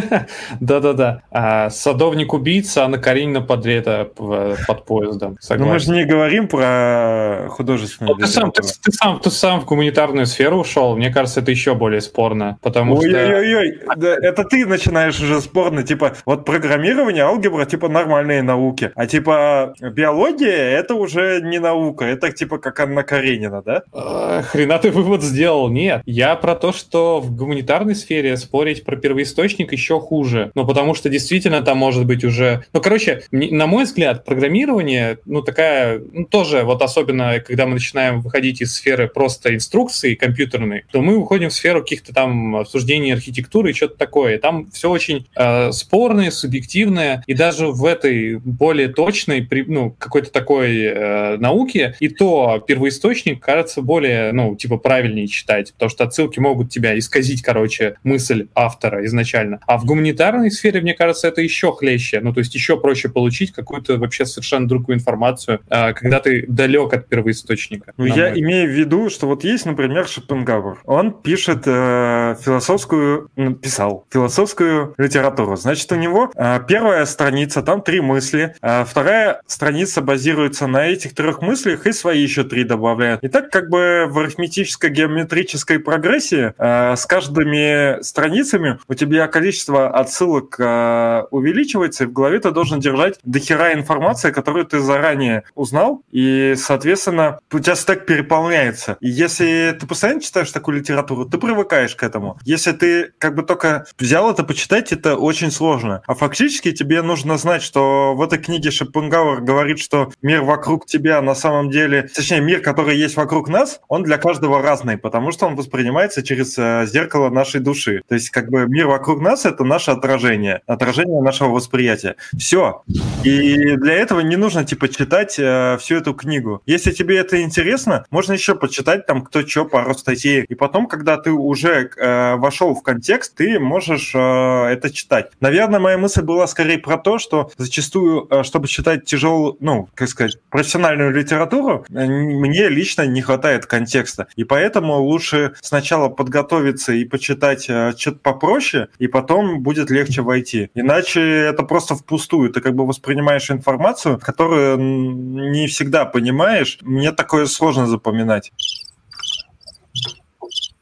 (laughs) Да-да-да. А Садовник-убийца Анна Каренина под это под поездом. Но мы же не говорим про художественную ты сам, ты, ты, сам, ты сам в гуманитарную сферу ушел, мне кажется, это еще более спорно, потому ой, что... Ой-ой-ой, да, это ты начинаешь уже спорно, типа, вот программирование, алгебра, типа, нормальные науки, а типа биология, это уже не наука, это типа как Анна Каренина, да? А, хрена ты вывод сделал, нет. Я про то, что в гуманитарной сфере спорить про первоисточник еще хуже, ну, потому что действительно там может быть уже... Ну, короче, на мой взгляд, программирование, ну, такая, ну, тоже, вот особенно, когда мы начинаем выходить из сферы просто инструкции компьютерной, то мы уходим в сферу каких-то там обсуждений архитектуры и что-то такое. Там все очень э, спорное, субъективное, и даже в этой более точной, ну, какой-то такой э, науке, и то первоисточник кажется более, ну, типа, правильнее читать, потому что отсылки могут тебя исказить, короче, мысль автора изначально. А в гуманитарной сфере, мне кажется, это еще хлеще, ну, то есть еще проще получить какую-то вообще совершенно другую информацию, э, когда ты далек от первоисточника. Ну, я имею в виду, что вот есть, например, Шопенгауэр. Он пишет э, философскую, писал философскую литературу. Значит, у него э, первая страница, там три мысли, э, вторая страница базируется на этих трех мыслях и свои еще три добавляет. И так как бы в арифметической геометрической прогрессии э, с каждыми страницами у тебя количество отсылок э, увеличивается, и в голове ты должен держать дохера информации, которую ты заранее узнал, и, соответственно, у тебя стек переполняется. И если ты постоянно читаешь такую литературу, ты привыкаешь к этому. Если ты как бы только взял это почитать, это очень сложно. А фактически тебе нужно знать, что в этой книге Шопенгауэр говорит, что мир вокруг тебя на самом деле, точнее, мир, который есть вокруг нас, он для каждого разный, потому что он воспринимается через э, зеркало нашей души. То есть как бы мир вокруг нас — это наше отражение, отражение нашего восприятия. Все. И для этого не нужно, типа, читать э, всю эту книгу. Если тебе это интересно, можно еще почитать там кто что, пару статей. И потом, когда ты уже э, вошел в контекст, ты можешь э, это читать. Наверное, моя мысль была скорее про то, что зачастую, э, чтобы читать тяжелую, ну, как сказать, профессиональную литературу, э, мне лично не хватает контекста. И поэтому лучше сначала подготовиться и почитать э, что-то попроще, и потом будет легче войти. Иначе это просто впустую. Ты как бы воспринимаешь информацию, которую не всегда понимаешь. Мне такое сложно запоминать.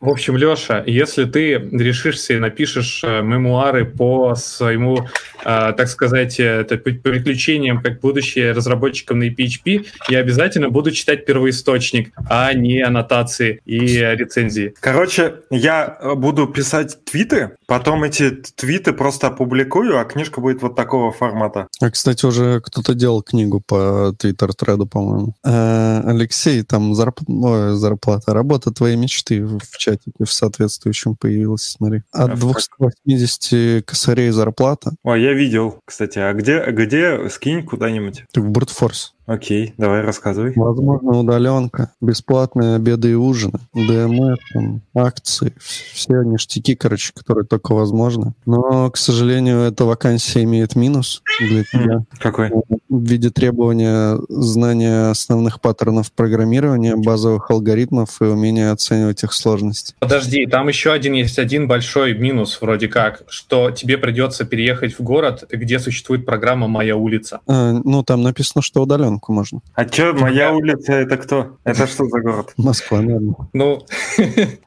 В общем, Леша, если ты решишься и напишешь э, мемуары по своему, так сказать, это приключениям как будущее разработчиком на PHP, я обязательно буду читать первоисточник, а не аннотации и рецензии. Короче, я буду писать твиты, потом эти твиты просто опубликую, а книжка будет вот такого формата. А, кстати, уже кто-то делал книгу по твиттер-треду, по-моему. Э, Алексей, там зарп... Ой, зарплата, работа твоей мечты в чатике в соответствующем появилась, смотри. От а 280 косарей зарплата. Ой, я видел, кстати. А где, где скинь куда-нибудь? Ты в Брутфорс. Окей, давай рассказывай. Возможно, удаленка, бесплатные обеды и ужины, ДМС, там, акции, все ништяки, короче, которые только возможны. Но, к сожалению, эта вакансия имеет минус для тебя. Какой? В виде требования знания основных паттернов программирования, базовых алгоритмов и умения оценивать их сложность. Подожди, там еще один есть один большой минус вроде как, что тебе придется переехать в город, где существует программа «Моя улица». А, ну, там написано, что удаленку можно. А что, моя улица, это кто? Это что за город? Москва, наверное. Ну,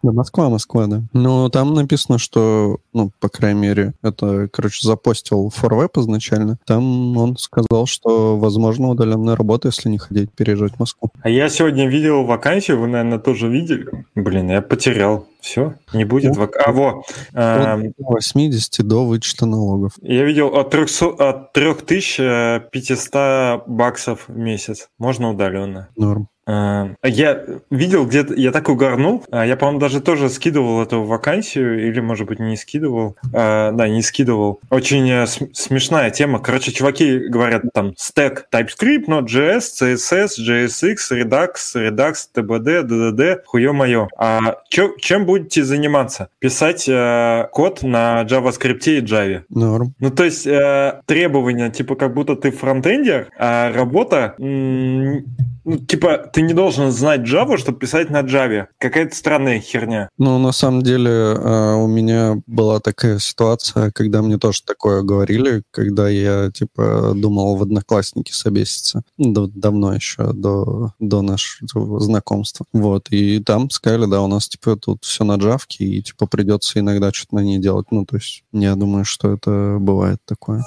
Да, Москва, Москва, да. Ну, там написано, что, ну, по крайней мере, это, короче, запостил ForWeb изначально. Там он сказал, что возможно удаленная работа, если не хотеть переезжать в Москву. А я сегодня видел вакансию, вы, наверное, тоже видели. Блин, я потерял. Все, не будет вак... А, во. эм, От 80 до вычета налогов. Я видел от, 300, от 3500 баксов в месяц. Можно удаленно. Норм. А, Я видел где-то, я так угорнул, а, я, по-моему, даже тоже скидывал эту вакансию, или, может быть, не скидывал. А, Да, не скидывал. Очень э, см- смешная тема. Короче, чуваки говорят там стек TypeScript, Node.js, CSS, JSX, Redux, Redux, TBD, DDD, хуё-моё. А чё- чем будете заниматься? Писать э, код на JavaScript и Java. Норм. Ну, то есть э, требования, типа, как будто ты фронтендер, а работа, м, ну, типа, ты не должен знать Java, чтобы писать на Java. Какая-то странная херня. Ну, на самом деле, э, у меня была такая ситуация, когда мне тоже такое говорили, когда я, типа, думал в одноклассники собеситься. Да- давно еще, до, до нашего знакомства. Вот, и там сказали, да, у нас, типа, тут все на джавке, и, типа, придется иногда что-то на ней делать. Ну, то есть, я думаю, что это бывает такое.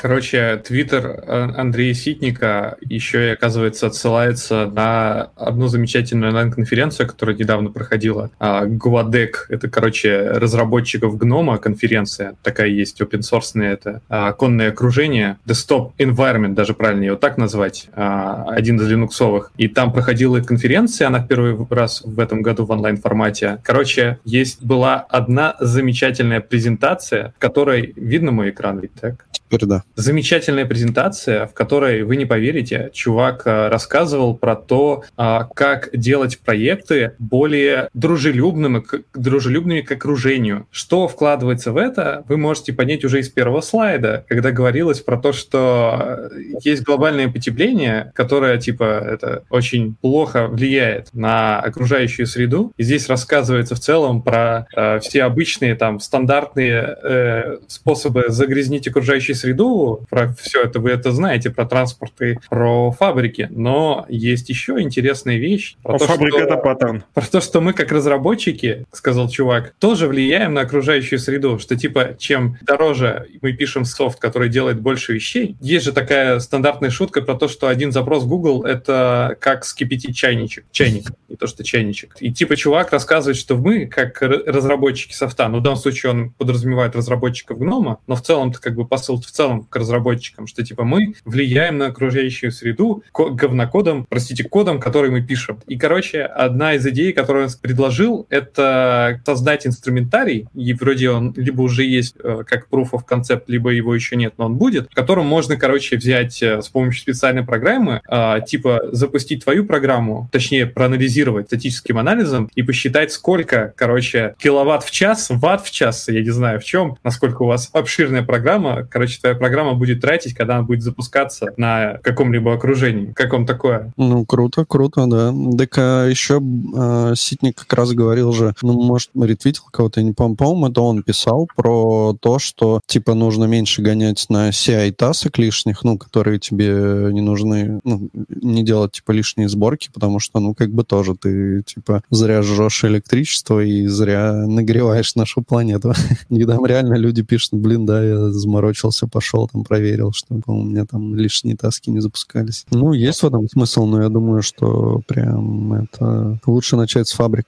Короче, твиттер э, Андрея Ситника еще и, оказывается, отсылается на одну замечательную онлайн-конференцию, которая недавно проходила. А, Гуадек — это, короче, разработчиков Гнома конференция. Такая есть, open-source это а, конное окружение. Desktop Environment, даже правильно его так назвать. а, Один из линуксовых. И там проходила конференция, она в первый раз в этом году в онлайн-формате. Короче, есть была одна замечательная презентация, в которой... Видно мой экран ведь, так? Теперь да. Замечательная презентация, в которой, вы не поверите, чувак а, рассказывал про то, а, как делать проекты более дружелюбными, дружелюбными к окружению. Что вкладывается в это, вы можете понять уже из первого слайда, когда говорилось про то, что есть глобальное потепление, которое, типа, это очень плохо влияет на окружающую среду. И здесь рассказывается в целом про э, все обычные, там, стандартные э, способы загрязнить окружающую среду, про все это вы это знаете, про транспорт и про фабрики, но есть еще интересная вещь. Про А то, фабрика что- это паттерн. про то, что мы как разработчики, сказал чувак, тоже влияем на окружающую среду, что типа чем дороже мы пишем софт, который делает больше вещей, есть же такая стандартная шутка про то, что один запрос Google это как скипятить чайничек, чайник, не то что чайничек. И типа чувак рассказывает, что мы как разработчики софта, ну в данном случае он подразумевает разработчиков гнома, но в целом-то как бы посыл в целом разработчикам, что типа мы влияем на окружающую среду ко- говнокодом, простите, кодом, который мы пишем. И, короче, одна из идей, которую он предложил, это создать инструментарий, и вроде он либо уже есть э, как proof of concept, либо его еще нет, но он будет, в котором можно, короче, взять э, с помощью специальной программы, э, типа запустить твою программу, точнее, проанализировать статическим анализом и посчитать, сколько, короче, киловатт в час, ватт в час, я не знаю в чем, насколько у вас обширная программа, короче, твоя программа будет тратить, когда она будет запускаться на каком-либо окружении. Как вам такое? Ну, круто, круто, да. Так а еще а, Ситник как раз говорил же, ну, может, ретвитил кого-то, не помню, по-моему, это он писал про то, что, типа, нужно меньше гонять на CI тасок лишних, ну, которые тебе не нужны, ну, не делать, типа, лишние сборки, потому что, ну, как бы тоже ты, типа, зря жжешь электричество и зря нагреваешь нашу планету. (laughs) И там реально люди пишут, блин, да, я заморочился, пошел там проверил, чтобы у меня там лишние таски не запускались. Ну, есть в этом смысл, но я думаю, что прям это лучше начать с фабрик.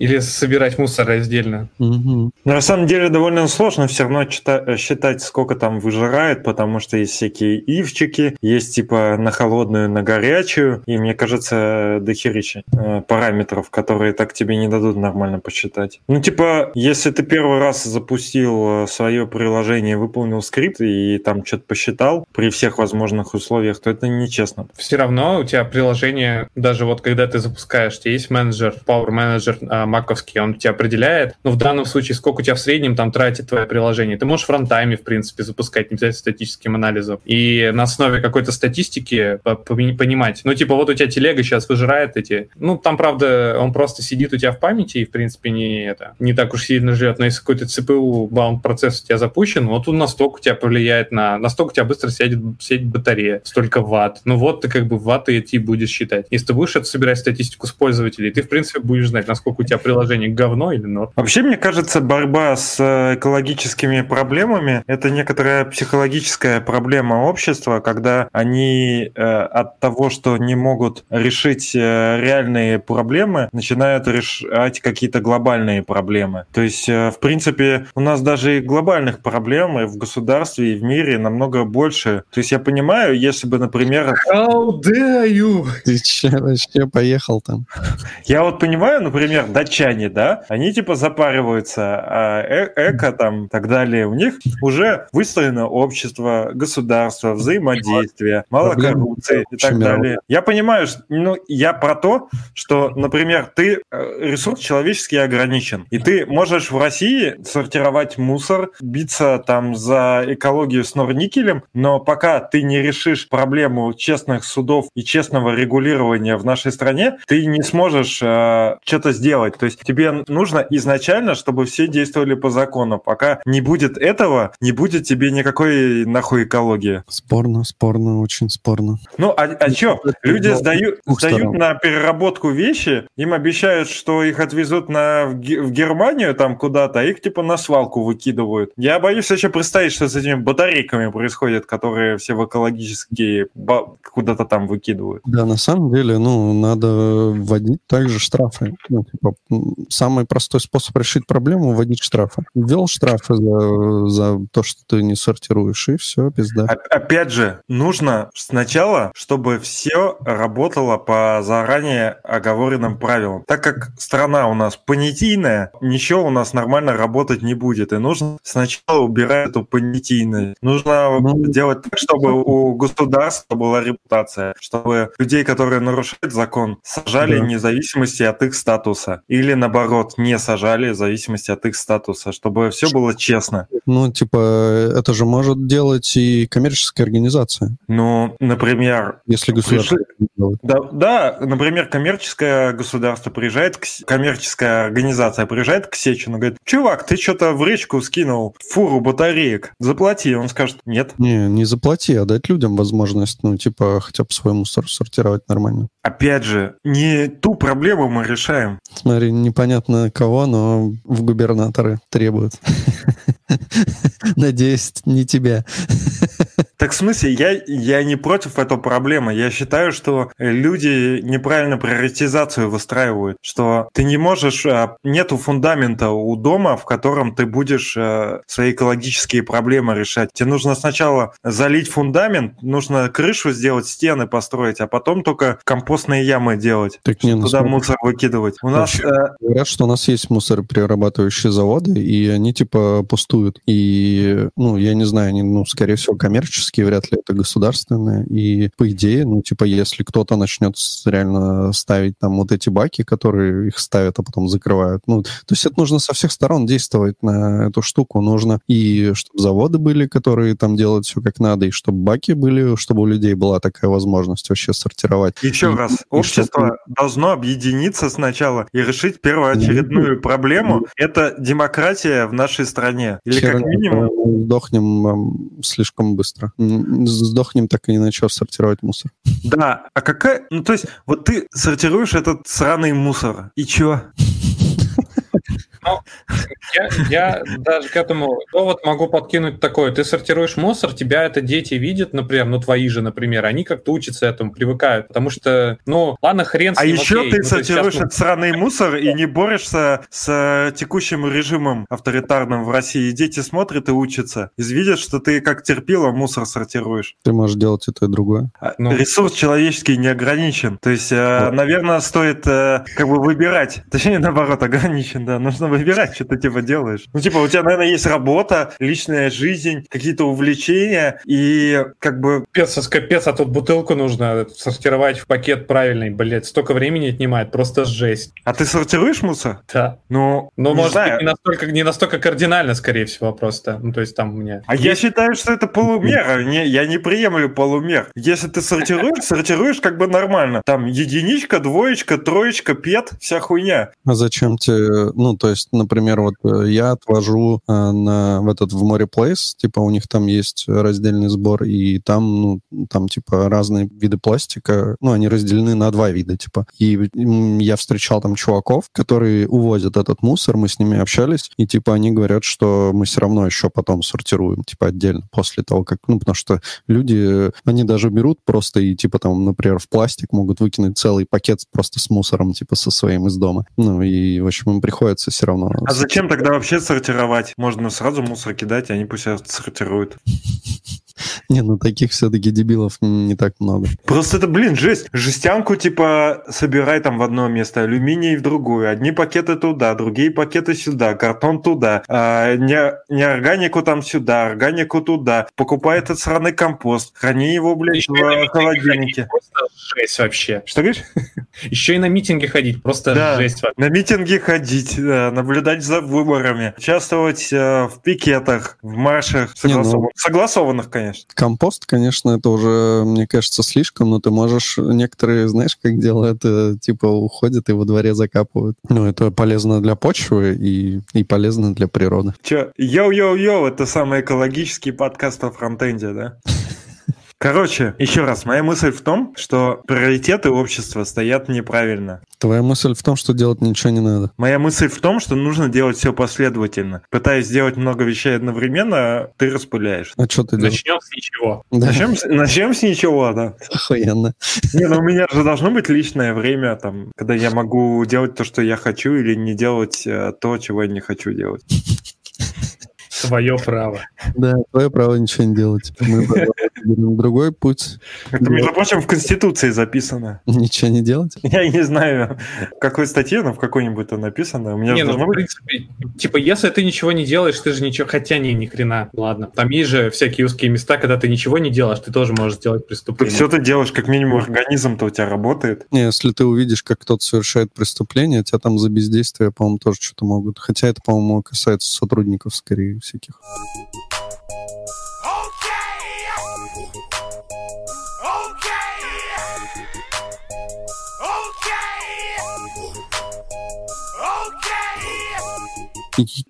Или собирать мусор раздельно. Но на самом деле довольно сложно все равно чита- считать, сколько там выжирает, потому что есть всякие ивчики, есть типа на холодную, на горячую, и мне кажется, дохерища э, параметров, которые так тебе не дадут нормально посчитать. Ну, типа, если ты первый раз запустил свое приложение, выполнил скрипт и там что-то посчитал при всех возможных условиях, то это нечестно. Все равно у тебя приложение, даже вот когда ты запускаешь, у тебя есть менеджер, Power Manager а, маковский, он тебя определяет, но в данном случае сколько у тебя в среднем там тратит твое приложение. Ты можешь в рантайме, в принципе, запускать, не обязательно статическим анализом. И на основе какой-то статистики по- пони- понимать. Ну, типа, вот у тебя телега сейчас выжирает эти... Ну, там, правда, он просто сидит у тебя в памяти и, в принципе, не, это, не так уж сильно жрет. Но если какой-то CPU bound процесс у тебя запущен, вот он настолько у тебя повлияет на... Настолько у тебя быстро сядет, сядет батарея, столько ватт. Ну, вот ты как бы ватты эти будешь считать. Если ты будешь это собирать статистику с пользователей, ты, в принципе, будешь знать, насколько у тебя приложение говно или норм. Вообще, мне кажется, борьба с э, экологическими проблемами – это некоторая психологическая проблема общества, когда они э, от того, что не могут решить э, реальные проблемы, начинают решать какие-то глобальные проблемы. То есть, э, в принципе, у нас даже и глобальных проблем и в государстве, и в мире намного больше. То есть, я понимаю, если бы, например, How dare you? Ты че вообще поехал там? Я вот понимаю, например, датчане, да, они типа запариваются, а э- эко там и так далее, у них уже выстроено общество, государство, взаимодействие, мало коррупции и так далее. Я понимаю, что, ну, я про то, что, например, ты, э, ресурс человеческий ограничен, и ты можешь в России сортировать мусор, биться там за экологию с Норникелем, но пока ты не решишь проблему честных судов и честного регулирования в нашей стране, ты не сможешь э, что-то сделать. То есть тебе нужно изначально, чтобы все действовали по закону. Пока не будет этого, не будет тебе никакой нахуй экологии. Спорно, спорно, очень спорно. Ну, а, а чё? Люди Ну, сдают, двух сдают сторон. на переработку вещи, им обещают, что их отвезут на, в, Ге- в Германию там куда-то, а их типа на свалку выкидывают. Я боюсь еще представить, что с этими батарейками происходит, которые все в экологические куда-то там выкидывают. Да, на самом деле, ну, надо вводить также штрафы. Ну, типа, самый простой способ решить проблему — вводить штрафы. Ввел штрафы за, за то, что ты не сортируешь, и все, пизда. Опять же, нужно сначала, чтобы все работало по заранее оговоренным правилам. Так как страна у нас понятийная, ничего у нас нормально работать не будет. И нужно сначала убирать эту понятийность. Нужно Ну, делать так, чтобы у государства была репутация, чтобы людей, которые нарушают закон, сажали Да. вне зависимости от их статуса. Или наоборот, не сажали в зависимости от их статуса, чтобы все было честно. Ну, типа, это же может делать и коммерческая организация, Ну, например, если государство Пришли-. Да, да, например, коммерческое государство приезжает, к, коммерческая организация приезжает к Сечину, говорит, чувак, ты что-то в речку скинул фуру батареек, заплати. Он скажет, нет. Не, не заплати, а дать людям возможность, ну, типа, хотя бы свой мусор сортировать нормально. Опять же, не ту проблему мы решаем. Смотри, непонятно кого, но в губернаторы требуют. (laughs) Надеюсь, не тебя. (laughs) Так в смысле, я, я не против этой проблемы. Я считаю, что люди неправильно приоритизацию выстраивают, что ты не можешь, а, нету фундамента у дома, в котором ты будешь а, свои экологические проблемы решать. Тебе нужно сначала залить фундамент, нужно крышу сделать, стены построить, а потом только компостные ямы делать. Так не, Туда смотри, мусор выкидывать. У нас Вообще. э, Говорят, что у нас есть мусороперерабатывающие заводы, и они типа пустуют. И, ну, я не знаю, они, ну, скорее всего, коммерческие, вряд ли это государственные. И, по идее, ну, типа, если кто-то начнет реально ставить там вот эти баки, которые их ставят, а потом закрывают, ну, то есть это нужно со всех сторон действовать на эту штуку. Нужно и чтобы заводы были, которые там делают все как надо, и чтобы баки были, чтобы у людей была такая возможность вообще сортировать. Еще И- раз, и общество должно объединиться сначала и решить первоочередную проблему. Это демократия в нашей стране. Или как минимум... Сдохнем слишком быстро. Сдохнем так и не начав сортировать мусор. Да, а какая... Ну, то есть, вот ты сортируешь этот сраный мусор, и чё? (laughs) Я, я даже к этому довод могу подкинуть такой. Ты сортируешь мусор, тебя это дети видят, например, ну твои же, например, они как-то учатся этому, привыкают. Потому что, ну, ладно, хрен с А ним, еще окей. ты Ну, сортируешь сейчас мы- этот сраный мусор и не борешься с э, текущим режимом авторитарным в России. И дети смотрят и учатся. И видят, что ты как терпила мусор сортируешь. Ты можешь делать и то, и другое. А Ну. Ресурс человеческий не ограничен. То есть, э, Вот. наверное, стоит э, как бы выбирать. Точнее, наоборот, ограничен, да. Нужно выбирать, что ты типа делаешь. Ну, типа, у тебя, наверное, есть работа, личная жизнь, какие-то увлечения, и как бы Капец, капец, а тут бутылку нужно сортировать в пакет правильный, блядь, столько времени отнимает, просто жесть. А ты сортируешь мусор? Да. Ну, не может знаю. быть, не настолько, не настолько кардинально, скорее всего, просто. Ну, то есть там мне... А я считаю, что это полумера. Не, я не приемлю полумер. Если ты сортируешь, (laughs) сортируешь как бы нормально. Там единичка, двоечка, троечка, пет, вся хуйня. А зачем тебе, ну, то есть, например, вот я отвожу э, на, в этот, в море Place, типа, у них там есть раздельный сбор, и там, ну, там, типа, разные виды пластика, ну, они разделены на два вида, типа. И я встречал там чуваков, которые увозят этот мусор, мы с ними общались, и, типа, они говорят, что мы все равно еще потом сортируем, типа, отдельно, после того, как, ну, потому что люди, они даже берут просто и, типа, там, например, в пластик могут выкинуть целый пакет просто с мусором, типа, со своим из дома. Ну, и, в общем, им приходится все равно... А зачем тогда вообще сортировать? Можно сразу мусор кидать, и они пусть сортируют. (laughs) Не, ну, таких все-таки дебилов не так много. Просто это, блин, жесть. Жестянку, типа, собирай там в одно место, алюминий в другую. Одни пакеты туда, другие пакеты сюда, картон туда. А, не, не органику там сюда, органику туда. Покупай этот сраный компост. Храни его, блядь, Еще в холодильнике. Просто жесть вообще. Что говоришь? (laughs) Еще и на митинги ходить, просто Да. жесть вообще. На митинги ходить, да, наблюдать за выборами, участвовать э, в пикетах, в маршах Не, ну- согласованных, согласованных, конечно. Компост, конечно, это уже, мне кажется, слишком, но ты можешь... Некоторые, знаешь, как делают, э, типа, уходят и во дворе закапывают. Ну, это полезно для почвы и, и полезно для природы. Че, йоу-йоу-йоу, это самый экологический подкаст о фронтенде, да? (laughs) Короче, еще раз, моя мысль в том, что приоритеты общества стоят неправильно. Твоя мысль в том, что делать ничего не надо. Моя мысль в том, что нужно делать все последовательно. Пытаясь сделать много вещей одновременно, ты распыляешь. А что ты делаешь? Начнем с ничего. Да, Начнем, с- начнем с ничего, да. охуенно. Не, ну у меня же должно быть личное время, там, когда я могу делать то, что я хочу, или не делать э, то, чего я не хочу делать. Твое право. Да, твое право ничего не делать. Мы берем другой путь. Это, между прочим, в Конституции записано. Ничего не делать. Я не знаю, в какой статье, но в какой-нибудь это написано. У меня Не, ну, в принципе, типа, если ты ничего не делаешь, ты же ничего... Хотя не, ни хрена, ладно. Там есть же всякие узкие места, когда ты ничего не делаешь, ты тоже можешь сделать преступление. Все ты делаешь, как минимум организм-то у тебя работает. Не, если ты увидишь, как кто-то совершает преступление, тебя там за бездействие, по-моему, тоже что-то могут. Хотя это, по-моему, касается сотрудников, скорее, всяких.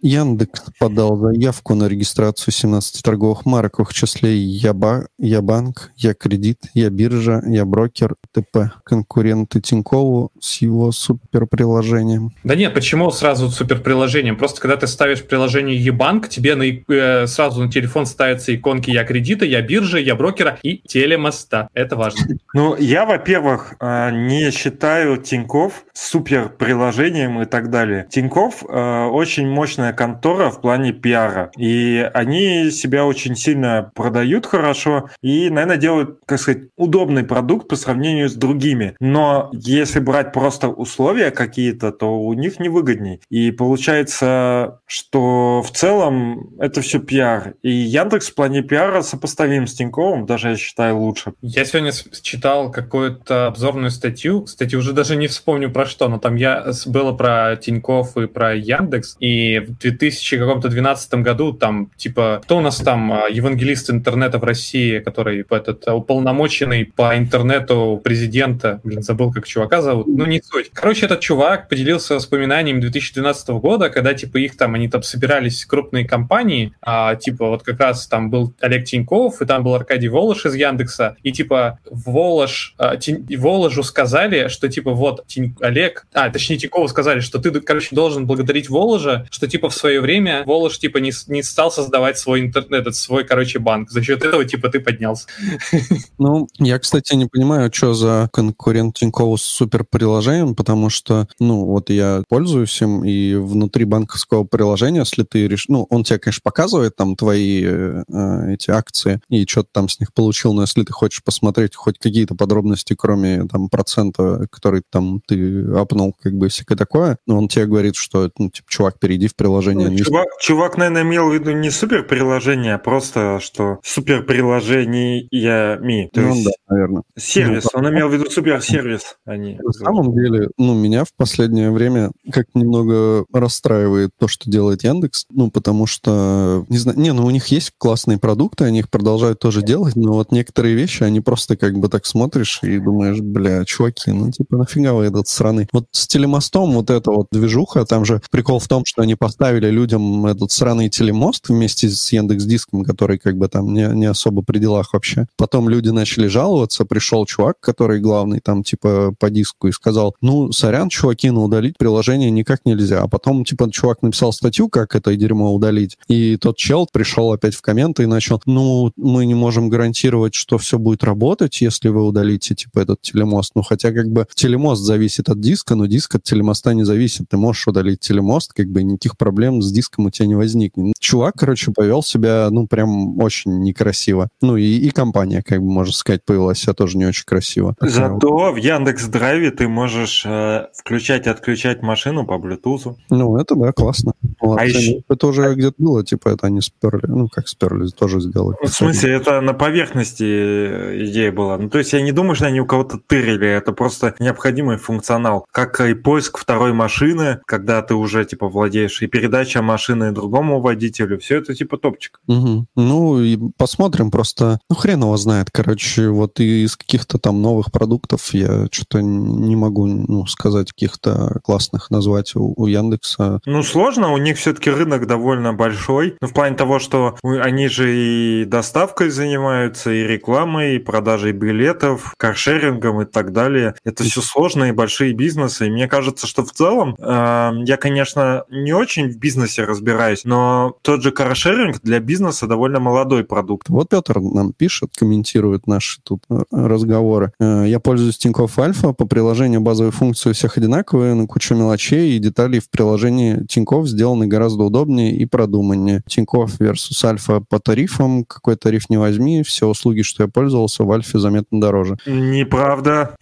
Яндекс подал заявку на регистрацию 17 торговых марок, в их числе Яба, Ябанк, Я-кредит, Я-биржа, Я-брокер, ТП. Конкуренты Тинькову с его суперприложением. Да нет, почему сразу суперприложением? Просто когда ты ставишь приложение eBank, тебе на, э, сразу на телефон ставятся иконки Я кредита, Я биржи, Я брокера и телемоста. Это важно. Ну, я, во-первых, а, не считаю Тиньков супер приложением и так далее. Тиньков а, очень мощная контора в плане пиара. И они себя очень сильно продают хорошо и, наверное, делают, как сказать, удобный продукт по сравнению с другими. Но если брать просто условия какие-то, то у них невыгодней. И получается, что в целом это все пиар. И Яндекс в плане пиара сопоставим с Тиньковым, даже я считаю лучше. Я сегодня читал какую-то обзорную статью, кстати, уже даже не вспомню про что, но там я было про Тиньков и про Яндекс, и в 2012 году там, типа, кто у нас там а, евангелист интернета в России, который этот а, уполномоченный по интернету президента, блин, забыл, как чувака зовут, ну не суть. Короче, этот чувак поделился воспоминаниями 2012 года, когда, типа, их там, они там собирались крупные компании, а, типа, вот как раз там был Олег Тиньков, и там был Аркадий Волош из Яндекса, и, типа, Волош, а, Тин- Воложу сказали, что, типа, вот, Тинь- Олег, а, точнее, Тинькову сказали, что ты, короче, должен благодарить Воложа что типа в свое время Волош типа не, не стал создавать свой интернет, этот свой, короче, банк. За счет этого типа ты поднялся. (laughs) Ну, я, кстати, не понимаю, что за конкурент Тинькова с суперприложением, потому что, ну, вот я пользуюсь им, и внутри банковского приложения, если ты решишь... Ну, он тебе, конечно, показывает там твои э, эти акции и что ты там с них получил, но если ты хочешь посмотреть хоть какие-то подробности, кроме там процента, который там ты апнул, как бы всякое такое, ну, он тебе говорит, что, ну, типа, чувак, перейди в приложение. Ну, чувак, чувак, наверное, имел в виду не суперприложение, а просто, что суперприложениями. То ну, есть да, наверное. сервис. Ну, он имел в виду суперсервис, а не... На самом деле, ну, меня в последнее время как немного расстраивает то, что делает Яндекс, ну, потому что, не знаю, не, ну, у них есть классные продукты, они их продолжают тоже делать, но вот некоторые вещи, они просто как бы так смотришь и думаешь, бля, чуваки, ну, типа, нафига вы этот сраный. Вот с телемостом вот эта вот движуха, там же прикол в том, что они поставили людям этот сраный телемост вместе с Яндекс Диском, который как бы там не, не особо при делах вообще. Потом люди начали жаловаться, пришел чувак, который главный там типа по диску и сказал, ну, сорян, чуваки, но удалить приложение никак нельзя. А потом типа чувак написал статью, как это дерьмо удалить, и тот чел пришел опять в комменты и начал, ну, мы не можем гарантировать, что все будет работать, если вы удалите типа этот телемост. Ну, хотя как бы телемост зависит от диска, но диск от телемоста не зависит. Ты можешь удалить телемост, как бы никаких проблем с диском у тебя не возникнет. Чувак, короче, повел себя, ну, прям очень некрасиво. Ну, и, и компания, как бы, можно сказать, повела себя тоже не очень красиво. Зато в Яндекс Драйве ты можешь э, включать и отключать машину по Bluetooth. Ну, это да, классно. Молодцы. А еще... Это уже где-то было, типа, это они сперли. Ну, как сперли, тоже сделали. В смысле, это на поверхности э, идея была. Ну, то есть я не думаю, что они у кого-то тырили. Это просто необходимый функционал. Как и поиск второй машины, когда ты уже, типа, владеешь, и передача машины другому водителю. Все это, типа, топчик. Угу. Ну, и посмотрим просто. Ну, хрен его знает. Короче, вот из каких-то там новых продуктов я что-то не могу ну, сказать каких-то классных назвать у, у Яндекса. Ну, сложно. У них все-таки рынок довольно большой. Ну, в плане того, что они же и доставкой занимаются, и рекламой, и продажей билетов, каршерингом и так далее. Это все сложные большие бизнесы. И мне кажется, что в целом э, я, конечно, не очень в бизнесе разбираюсь, но тот же каршеринг для бизнеса довольно молодой продукт. Вот Петр нам пишет, комментирует наши тут э, разговоры. Э, я пользуюсь Тинькофф Альфа. По приложению базовые функции у всех одинаковые, но куча мелочей и деталей в приложении Тинькофф сделаны гораздо удобнее и продуманнее. Тинькофф versus Альфа по тарифам. Какой тариф не возьми, все услуги, что я пользовался, в Альфе заметно дороже. Неправда.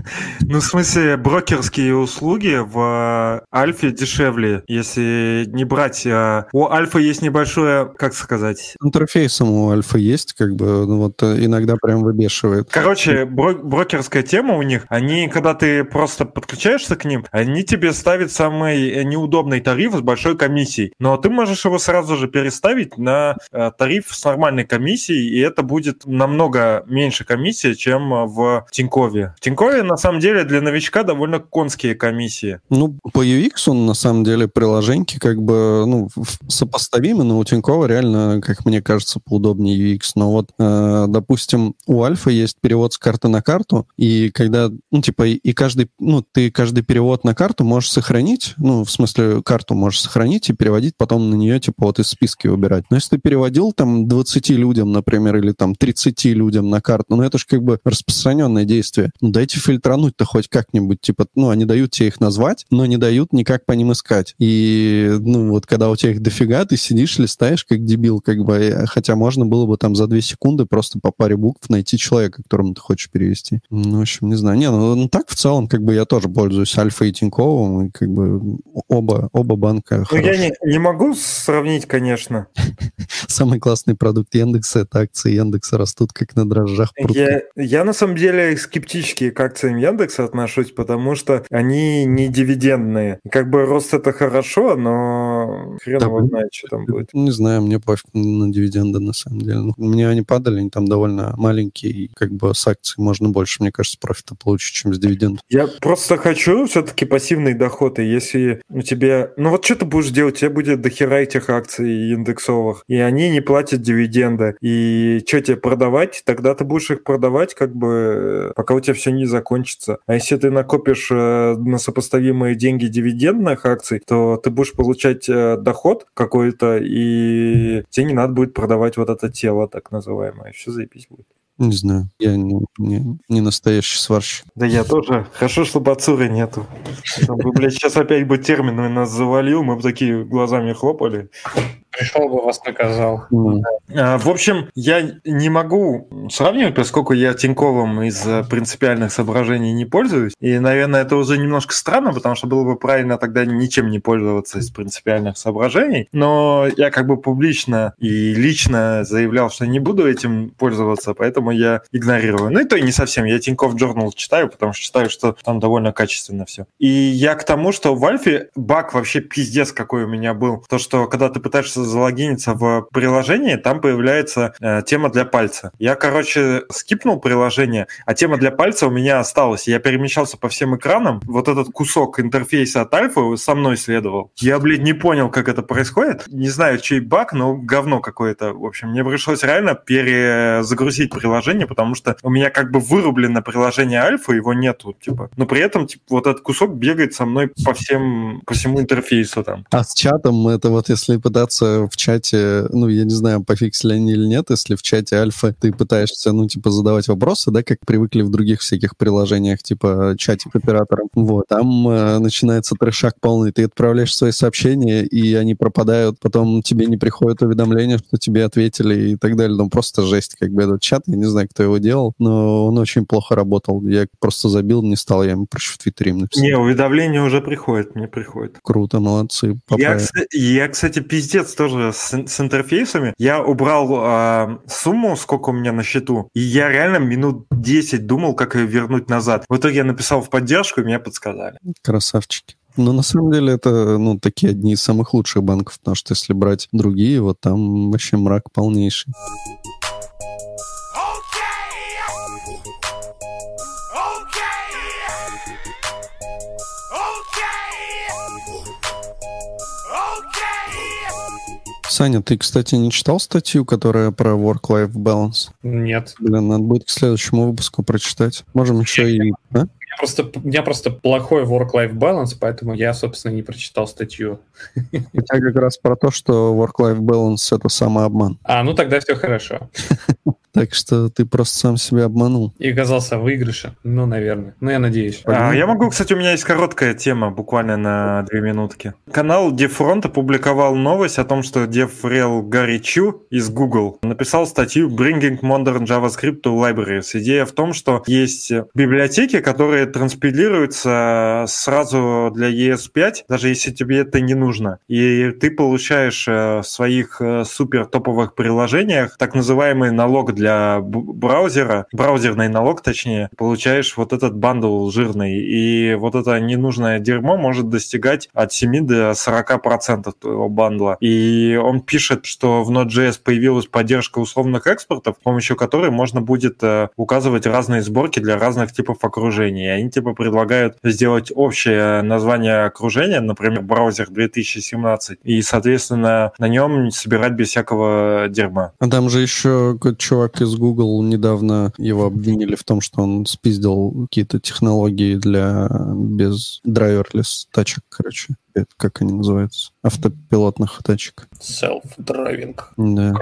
(laughs) Ну, в смысле, брокерские услуги в Альфе дешевле, если не брать... А, у Альфа есть небольшое, как сказать... Интерфейсом у Альфа есть, как бы, ну, вот э, иногда прям выбешивает. Короче, бро- брокерская тема у них, они, когда ты просто подключаешься к ним, они тебе ставят самый неудобный тариф с большой комиссией, но ты можешь его сразу же переставить на э, тариф с нормальной комиссией, и это будет намного меньше комиссии, чем в Тинькове. В Тинькове, на самом деле, для новичка довольно конские комиссии. Ну, по UX он, на самом деле, приложеньки как бы, ну, сопоставимы, но у Тинькова реально, как мне кажется, поудобнее UX. Но вот, э, допустим, у Альфа есть перевод с карты на карту, и когда, ну, типа, и каждый, ну, ты каждый перевод на карту можешь сохранить, ну, в смысле, карту можешь сохранить и переводить потом на нее, типа, вот из списка выбирать. Но если ты переводил там 20 людям, например, или там 30 людям на карту, ну, это же как бы распространенное действие. Ну, дайте фильтрануть-то хоть как-нибудь, типа, ну, они дают тебе их назвать, но не дают никак по ним искать. И, ну, вот когда у тебя их дофига, ты сидишь, листаешь как дебил, как бы, хотя можно было бы там за две секунды просто по паре букв найти человека, которому ты хочешь перевести. Ну, в общем, не знаю. Не, ну, ну так в целом, как бы, я тоже пользуюсь Альфа и Тиньковым, и как бы оба, оба банка Ну, я не, не могу сравнить, конечно. (laughs) Самый классный продукт Яндекса — это акции Яндекса растут как на дрожжах. Я, я на самом деле скептически к акциям Яндекса отношусь, потому что они не дивидендные. Как бы рост это хорошо, но но хрен Да, его знает, что там будет. Не знаю, мне пофиг на дивиденды, на самом деле. Ну, У меня они падали, они там довольно маленькие, и как бы с акций можно больше, мне кажется, профита получить, чем с дивидендов. Я просто хочу все-таки пассивный доход, и если у тебя... Ну вот что ты будешь делать? У тебя будет дохера этих акций индексовых, и они не платят дивиденды. И что тебе продавать? Тогда ты будешь их продавать, как бы, пока у тебя все не закончится. А если ты накопишь э, на сопоставимые деньги дивидендных акций, то ты будешь получать э, доход какой-то, и тебе не надо будет продавать вот это тело, так называемое. Все заебись будет. Не знаю, я не, не- не настоящий сварщик. Да я тоже. Хорошо, что Бацуры нету. Вы, блядь, сейчас опять бы термины нас завалил, мы бы такие глазами хлопали. Пришел бы, вас наказал. Ну, А, В общем, я не могу сравнивать, поскольку я Тиньковым из э, принципиальных соображений не пользуюсь. И, наверное, это уже немножко странно, потому что было бы правильно тогда ничем не пользоваться из принципиальных соображений. Но я как бы публично и лично заявлял, что не буду этим пользоваться, поэтому я игнорирую. Ну и то и не совсем. Я Тинькофф Journal читаю, потому что считаю, что там довольно качественно все. И я к тому, что в Альфе баг вообще пиздец какой у меня был. То, что когда ты пытаешься залогиниться в приложение, там появляется э, тема для пальца. Я, короче, скипнул приложение, а тема для пальца у меня осталась. Я перемещался по всем экранам. Вот этот кусок интерфейса от Альфа со мной следовал. Я, блядь, не понял, как это происходит. Не знаю, чей баг, но говно какое-то. В общем, мне пришлось реально перезагрузить приложение, потому что у меня как бы вырублено приложение Альфа, его нету, типа. Но при этом, типа, вот этот кусок бегает со мной по всем, по всему интерфейсу там. А с чатом это вот если пытаться в чате, ну, я не знаю, пофиксили они или нет, если в чате альфа ты пытаешься, ну, типа, задавать вопросы, да, как привыкли в других всяких приложениях, типа чатик оператором, вот, там э, начинается трешак полный, ты отправляешь свои сообщения, и они пропадают, потом тебе не приходит уведомление, что тебе ответили и так далее, ну, просто жесть, как бы этот чат, я не знаю, кто его делал, но он очень плохо работал, я просто забил, не стал, я ему проще в Твиттере им написал. Не, уведомления уже приходят, мне приходит. Круто, молодцы, Я, поправили. я, кстати, пиздец тоже с, с интерфейсами. Я убрал а, сумму, сколько у меня на счету, и я реально минут 10 думал, как ее вернуть назад. В итоге я написал в поддержку, и мне подсказали. Красавчики. Но на самом деле это, ну, такие одни из самых лучших банков, потому что если брать другие, вот там вообще мрак полнейший. Саня, ты, кстати, не читал статью, которая про work-life balance? Нет. Блин, надо будет к следующему выпуску прочитать. Можем еще и... а? Я просто, у меня просто плохой work-life balance, поэтому я, собственно, не прочитал статью. У тебя как раз про то, что work-life balance — это самообман. А, ну тогда все хорошо. (laughs) Так что ты просто сам себя обманул. И оказался в выигрыше. Ну, наверное. Ну, я надеюсь. А, я могу, кстати, у меня есть короткая тема, буквально на две минутки. Канал DevFront опубликовал новость о том, что DevRel Гарри Чу из Google написал статью Bringing Modern JavaScript to Libraries. Идея в том, что есть библиотеки, которые транспилируются сразу для ES5, даже если тебе это не нужно. И ты получаешь э, в своих э, супер топовых приложениях так называемый налог для б- браузера, браузерный налог точнее, получаешь вот этот бандл жирный. И вот это ненужное дерьмо может достигать от 7 до 40 процентов твоего бандла. И он пишет, что в Node.js появилась поддержка условных экспортов, с помощью которой можно будет э, указывать разные сборки для разных типов окружений. Они типа предлагают сделать общее название окружения, например, браузер 2017, и, соответственно, на нем собирать без всякого дерьма. А там же еще какой-то чувак из Google недавно его обвинили в том, что он спиздил какие-то технологии для без driverless тачек, короче. Это как они называются? Автопилотных тачек. Self-driving. Да.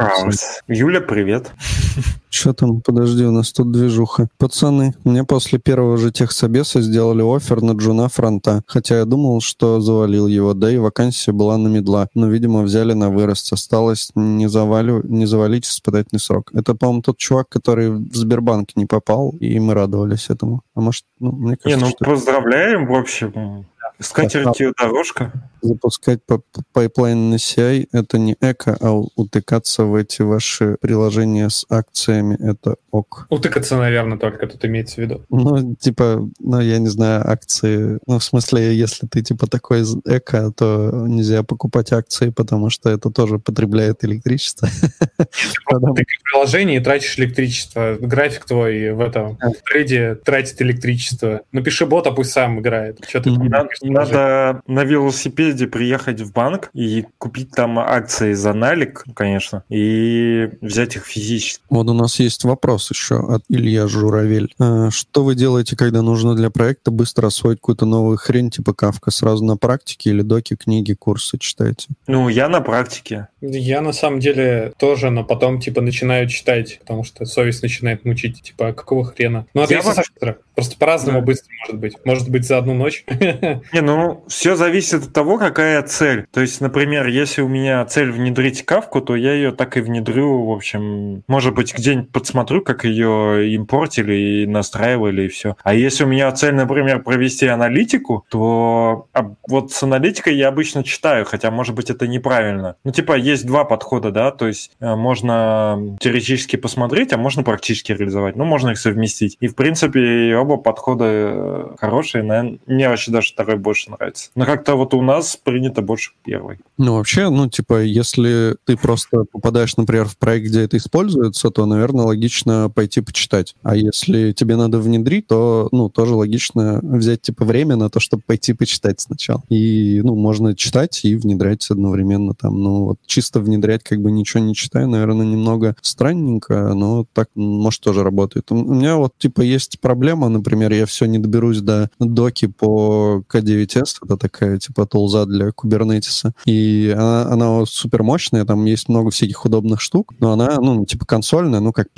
Юля, привет. (laughs) Что там? Подожди, у нас тут движуха. Пацаны, мне после первого же техсобеса сделали офер на джуна фронта, хотя я думал, что завалил его, да и вакансия была на мидла, но, видимо, взяли на вырост. Осталось не, завалю, не завалить испытательный срок. Это, по-моему, тот чувак, который в Сбербанк не попал, и мы радовались этому. А может, ну, мне Не, кажется, ну что поздравляем, в общем. Скатертью дорожка. запускать pipeline на CI — это не эко, а утыкаться в эти ваши приложения с акциями — это ок. Утыкаться, наверное, только тут имеется в виду. Ну, типа, ну, я не знаю, акции... Ну, в смысле, если ты, типа, такой эко, то нельзя покупать акции, потому что это тоже потребляет электричество. (laughs) Ты в приложении тратишь электричество. График твой в этом трейде тратит электричество. Напиши бота, пусть сам играет. Что ты Надо на велосипеде приехать в банк и купить там акции за налик, конечно, и взять их физически. Вот у нас есть вопрос еще от Илья Журавель. А, что вы делаете, когда нужно для проекта быстро освоить какую-то новую хрень типа кавка? Сразу на практике или доки, книги, курсы читаете? Ну, я на практике. Я на самом деле тоже, но потом типа начинаю читать, потому что совесть начинает мучить. Типа, «А какого хрена? Ну, это я быстро. Просто по-разному да. быстро может быть. Может быть, за одну ночь. (laughs) Не, ну, все зависит от того, какая цель. То есть, например, если у меня цель внедрить кавку, то я ее так и внедрю, в общем, может быть, где-нибудь подсмотрю, как ее импортили и настраивали, и все. А если у меня цель, например, провести аналитику, то вот с аналитикой я обычно читаю, хотя, может быть, это неправильно. Ну, типа, есть два подхода, да, то есть э, можно теоретически посмотреть, а можно практически реализовать. Ну, можно их совместить. И, в принципе, оба подхода э, хорошие. Наверное, мне вообще даже второй больше нравится. Но как-то вот у нас принято больше первый. Ну, вообще, ну, типа, если ты просто попадаешь, например, в проект, где это используется, то, наверное, логично пойти почитать. А если тебе надо внедрить, то, ну, тоже логично взять, типа, время на то, чтобы пойти почитать сначала. И, ну, можно читать и внедрять одновременно там. Ну, вот чисто внедрять, как бы ничего не читая, наверное, немного странненько, но так, может, тоже работает. У меня вот, типа, есть проблема, например, я все не доберусь до доки по K9S, это такая, типа, тулза для кубернетиса, и она, она супер мощная, там есть много всяких удобных штук, но она, ну, типа, консольная, ну, как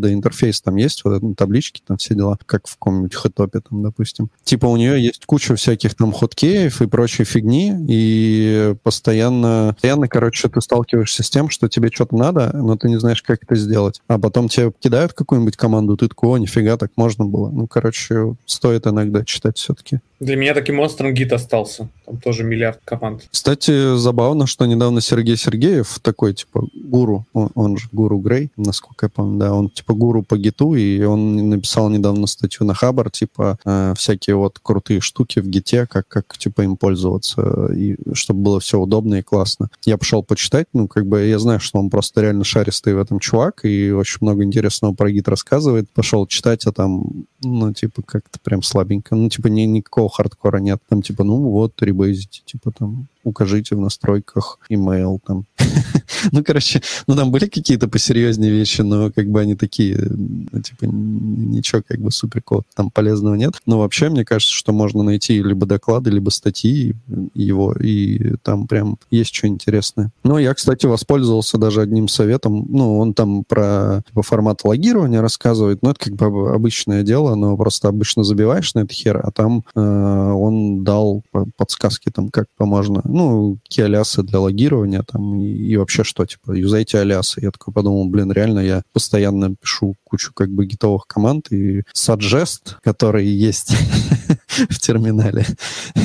псевдоинтерфейс там есть, вот это, таблички, там все дела, как в каком-нибудь хэтопе, там, допустим. Типа, у нее есть куча всяких там хоткеев и прочей фигни, и постоянно, постоянно, короче, ты сталкиваешься с тем, что тебе что-то надо, но ты не знаешь, как это сделать. А потом тебе кидают какую-нибудь команду, ты такой, о, нифига, так можно было. Ну, короче, стоит иногда читать все-таки. Для меня таким монстром гид остался. Там тоже миллиард команд. Кстати, забавно, что недавно Сергей Сергеев, такой, типа, гуру, он, он же гуру Грей, насколько я помню, да, он, типа, гуру по гиту, и он написал недавно статью на Хабар, типа, э, всякие вот крутые штуки в гите, как, как, типа, им пользоваться, и чтобы было все удобно и классно. Я пошел почитать, ну, как бы, я знаю, что он просто реально шаристый в этом чувак, и очень много интересного про гид рассказывает. Пошел читать, а там, ну, типа, как-то прям слабенько. Ну, типа, ни, никакого хардкора нет. Там типа, ну вот, ребейзите, типа там укажите в настройках email там. (laughs) ну, короче, ну там были какие-то посерьезнее вещи, но как бы они такие, ну, типа, ничего как бы супер там полезного нет. Но вообще, мне кажется, что можно найти либо доклады, либо статьи его, и там прям есть что интересное. Ну, я, кстати, воспользовался даже одним советом. Ну, он там про типа, формат логирования рассказывает, ну, это как бы обычное дело, но просто обычно забиваешь на это хер, а там э, он дал подсказки там, как можно ну, какие алясы для логирования там и, и вообще что, типа, юзайте алясы. Я такой подумал, блин, реально я постоянно пишу кучу как бы гитовых команд и suggest, который есть (laughs) в терминале,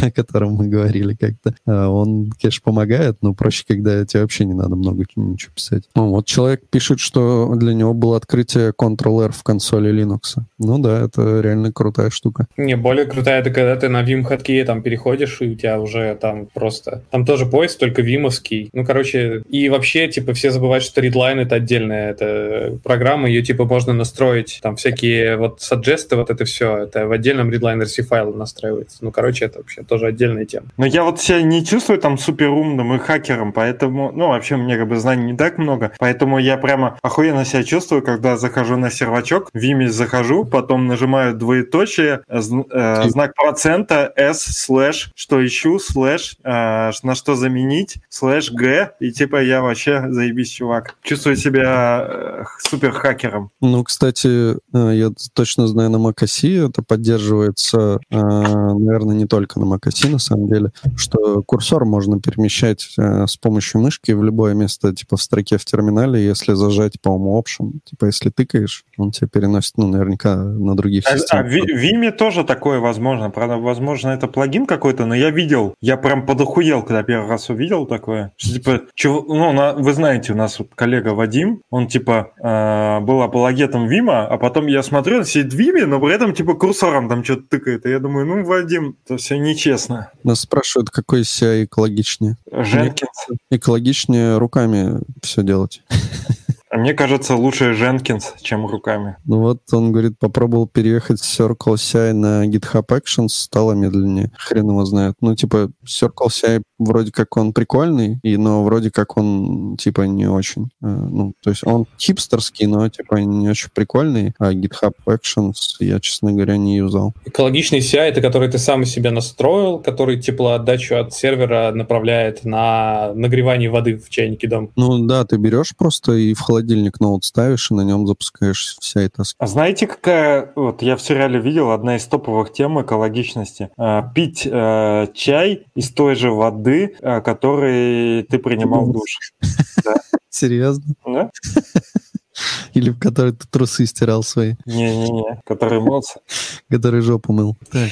о котором мы говорили как-то, а он, конечно, помогает, но проще, когда тебе вообще не надо много ничего писать. Ну, вот человек пишет, что для него было открытие Ctrl-R в консоли Linux. Ну да, это реально крутая штука. Не, более крутая это когда ты на Vim хоткей там переходишь, и у тебя уже там просто... Там тоже поиск, только вимовский. Ну, короче, и вообще, типа, все забывают, что Redline это отдельная это программа, ее, типа, можно настроить. Там всякие вот саджесты, вот это все, это в отдельном Redline RC файл настраивается. Ну, короче, это вообще тоже отдельная тема. Но я вот себя не чувствую там супер умным и хакером, поэтому, ну, вообще, мне как бы знаний не так много, поэтому я прямо охуенно себя чувствую, когда захожу на сервачок, в Vim захожу, потом нажимаю двоеточие, э, знак процента, s, слэш, что ищу, слэш, э, на что заменить, слэш g, и типа я вообще заебись чувак. Чувствую себя э, супер хакером. Ну, кстати, э, я точно знаю на macOS это поддерживается, э, наверное, не только на macOS на самом деле, что курсор можно перемещать с помощью мышки в любое место, типа в строке в терминале, если зажать, по-моему, Option. Типа, если тыкаешь, он тебя переносит, ну, наверняка на других а, системах. А в Vime тоже такое возможно. Правда, возможно, это плагин какой-то, но я видел, я прям подохуел, когда первый раз увидел такое. Что, типа, чего, ну, на, вы знаете, у нас вот коллега Вадим, он, типа, э, был апологетом этом Вима, а потом я смотрю, он сидит в Виме, но при этом типа курсором там что-то тыкает. И я думаю, ну, Вадим, это все нечестно. Нас спрашивают, какой CI экологичнее. Женкинс. Экологичнее руками все делать. (laughs) А мне кажется, лучше Jenkins, чем руками. Ну вот он говорит, попробовал переехать с Circle CI на GitHub Actions, стало медленнее. Хрен его знает. Ну, типа, Circle CI вроде как он прикольный, и, но вроде как он, типа, не очень. Э, ну, то есть он хипстерский, но, типа, не очень прикольный, а GitHub Actions я, честно говоря, не юзал. Экологичный CI — это который ты сам себе настроил, который теплоотдачу от сервера направляет на нагревание воды в чайнике дома. Ну да, ты берешь просто и в холодильник ноут ставишь, и на нем запускаешь вся эта... А знаете, какая... Вот я в сериале видел, одна из топовых тем экологичности. А, пить э, чай из той же воды, э, который ты принимал в душе. Серьезно? Да? (laughs) (laughs) Или в которой ты трусы стирал свои. Не-не-не, который мылся. (laughs) Который жопу мыл. Так.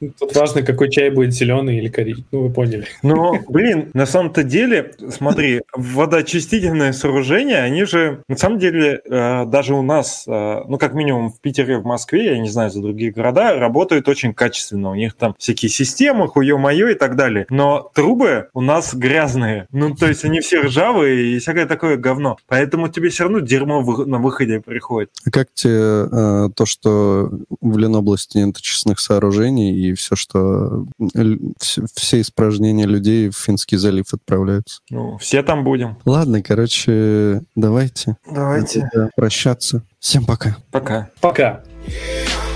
Тут важно, какой чай будет зеленый или коричневый. Ну, вы поняли. Ну, блин, на самом-то деле, смотри, водоочистительные сооружения, они же, на самом деле, э, даже у нас, э, ну, как минимум в Питере, в Москве, я не знаю, за другие города, работают очень качественно. У них там всякие системы, хуе-мое и так далее. Но трубы у нас грязные. Ну, то есть они все ржавые и всякое такое говно. Поэтому тебе все равно дерьмо на выходе приходит. А как тебе э, то, что в Ленобласти нет очистных сооружений и все, что все, все испражнения людей в Финский залив отправляются? Ну, все там будем. Ладно, короче, давайте Давайте. прощаться. Всем пока. Пока. Пока. Yeah.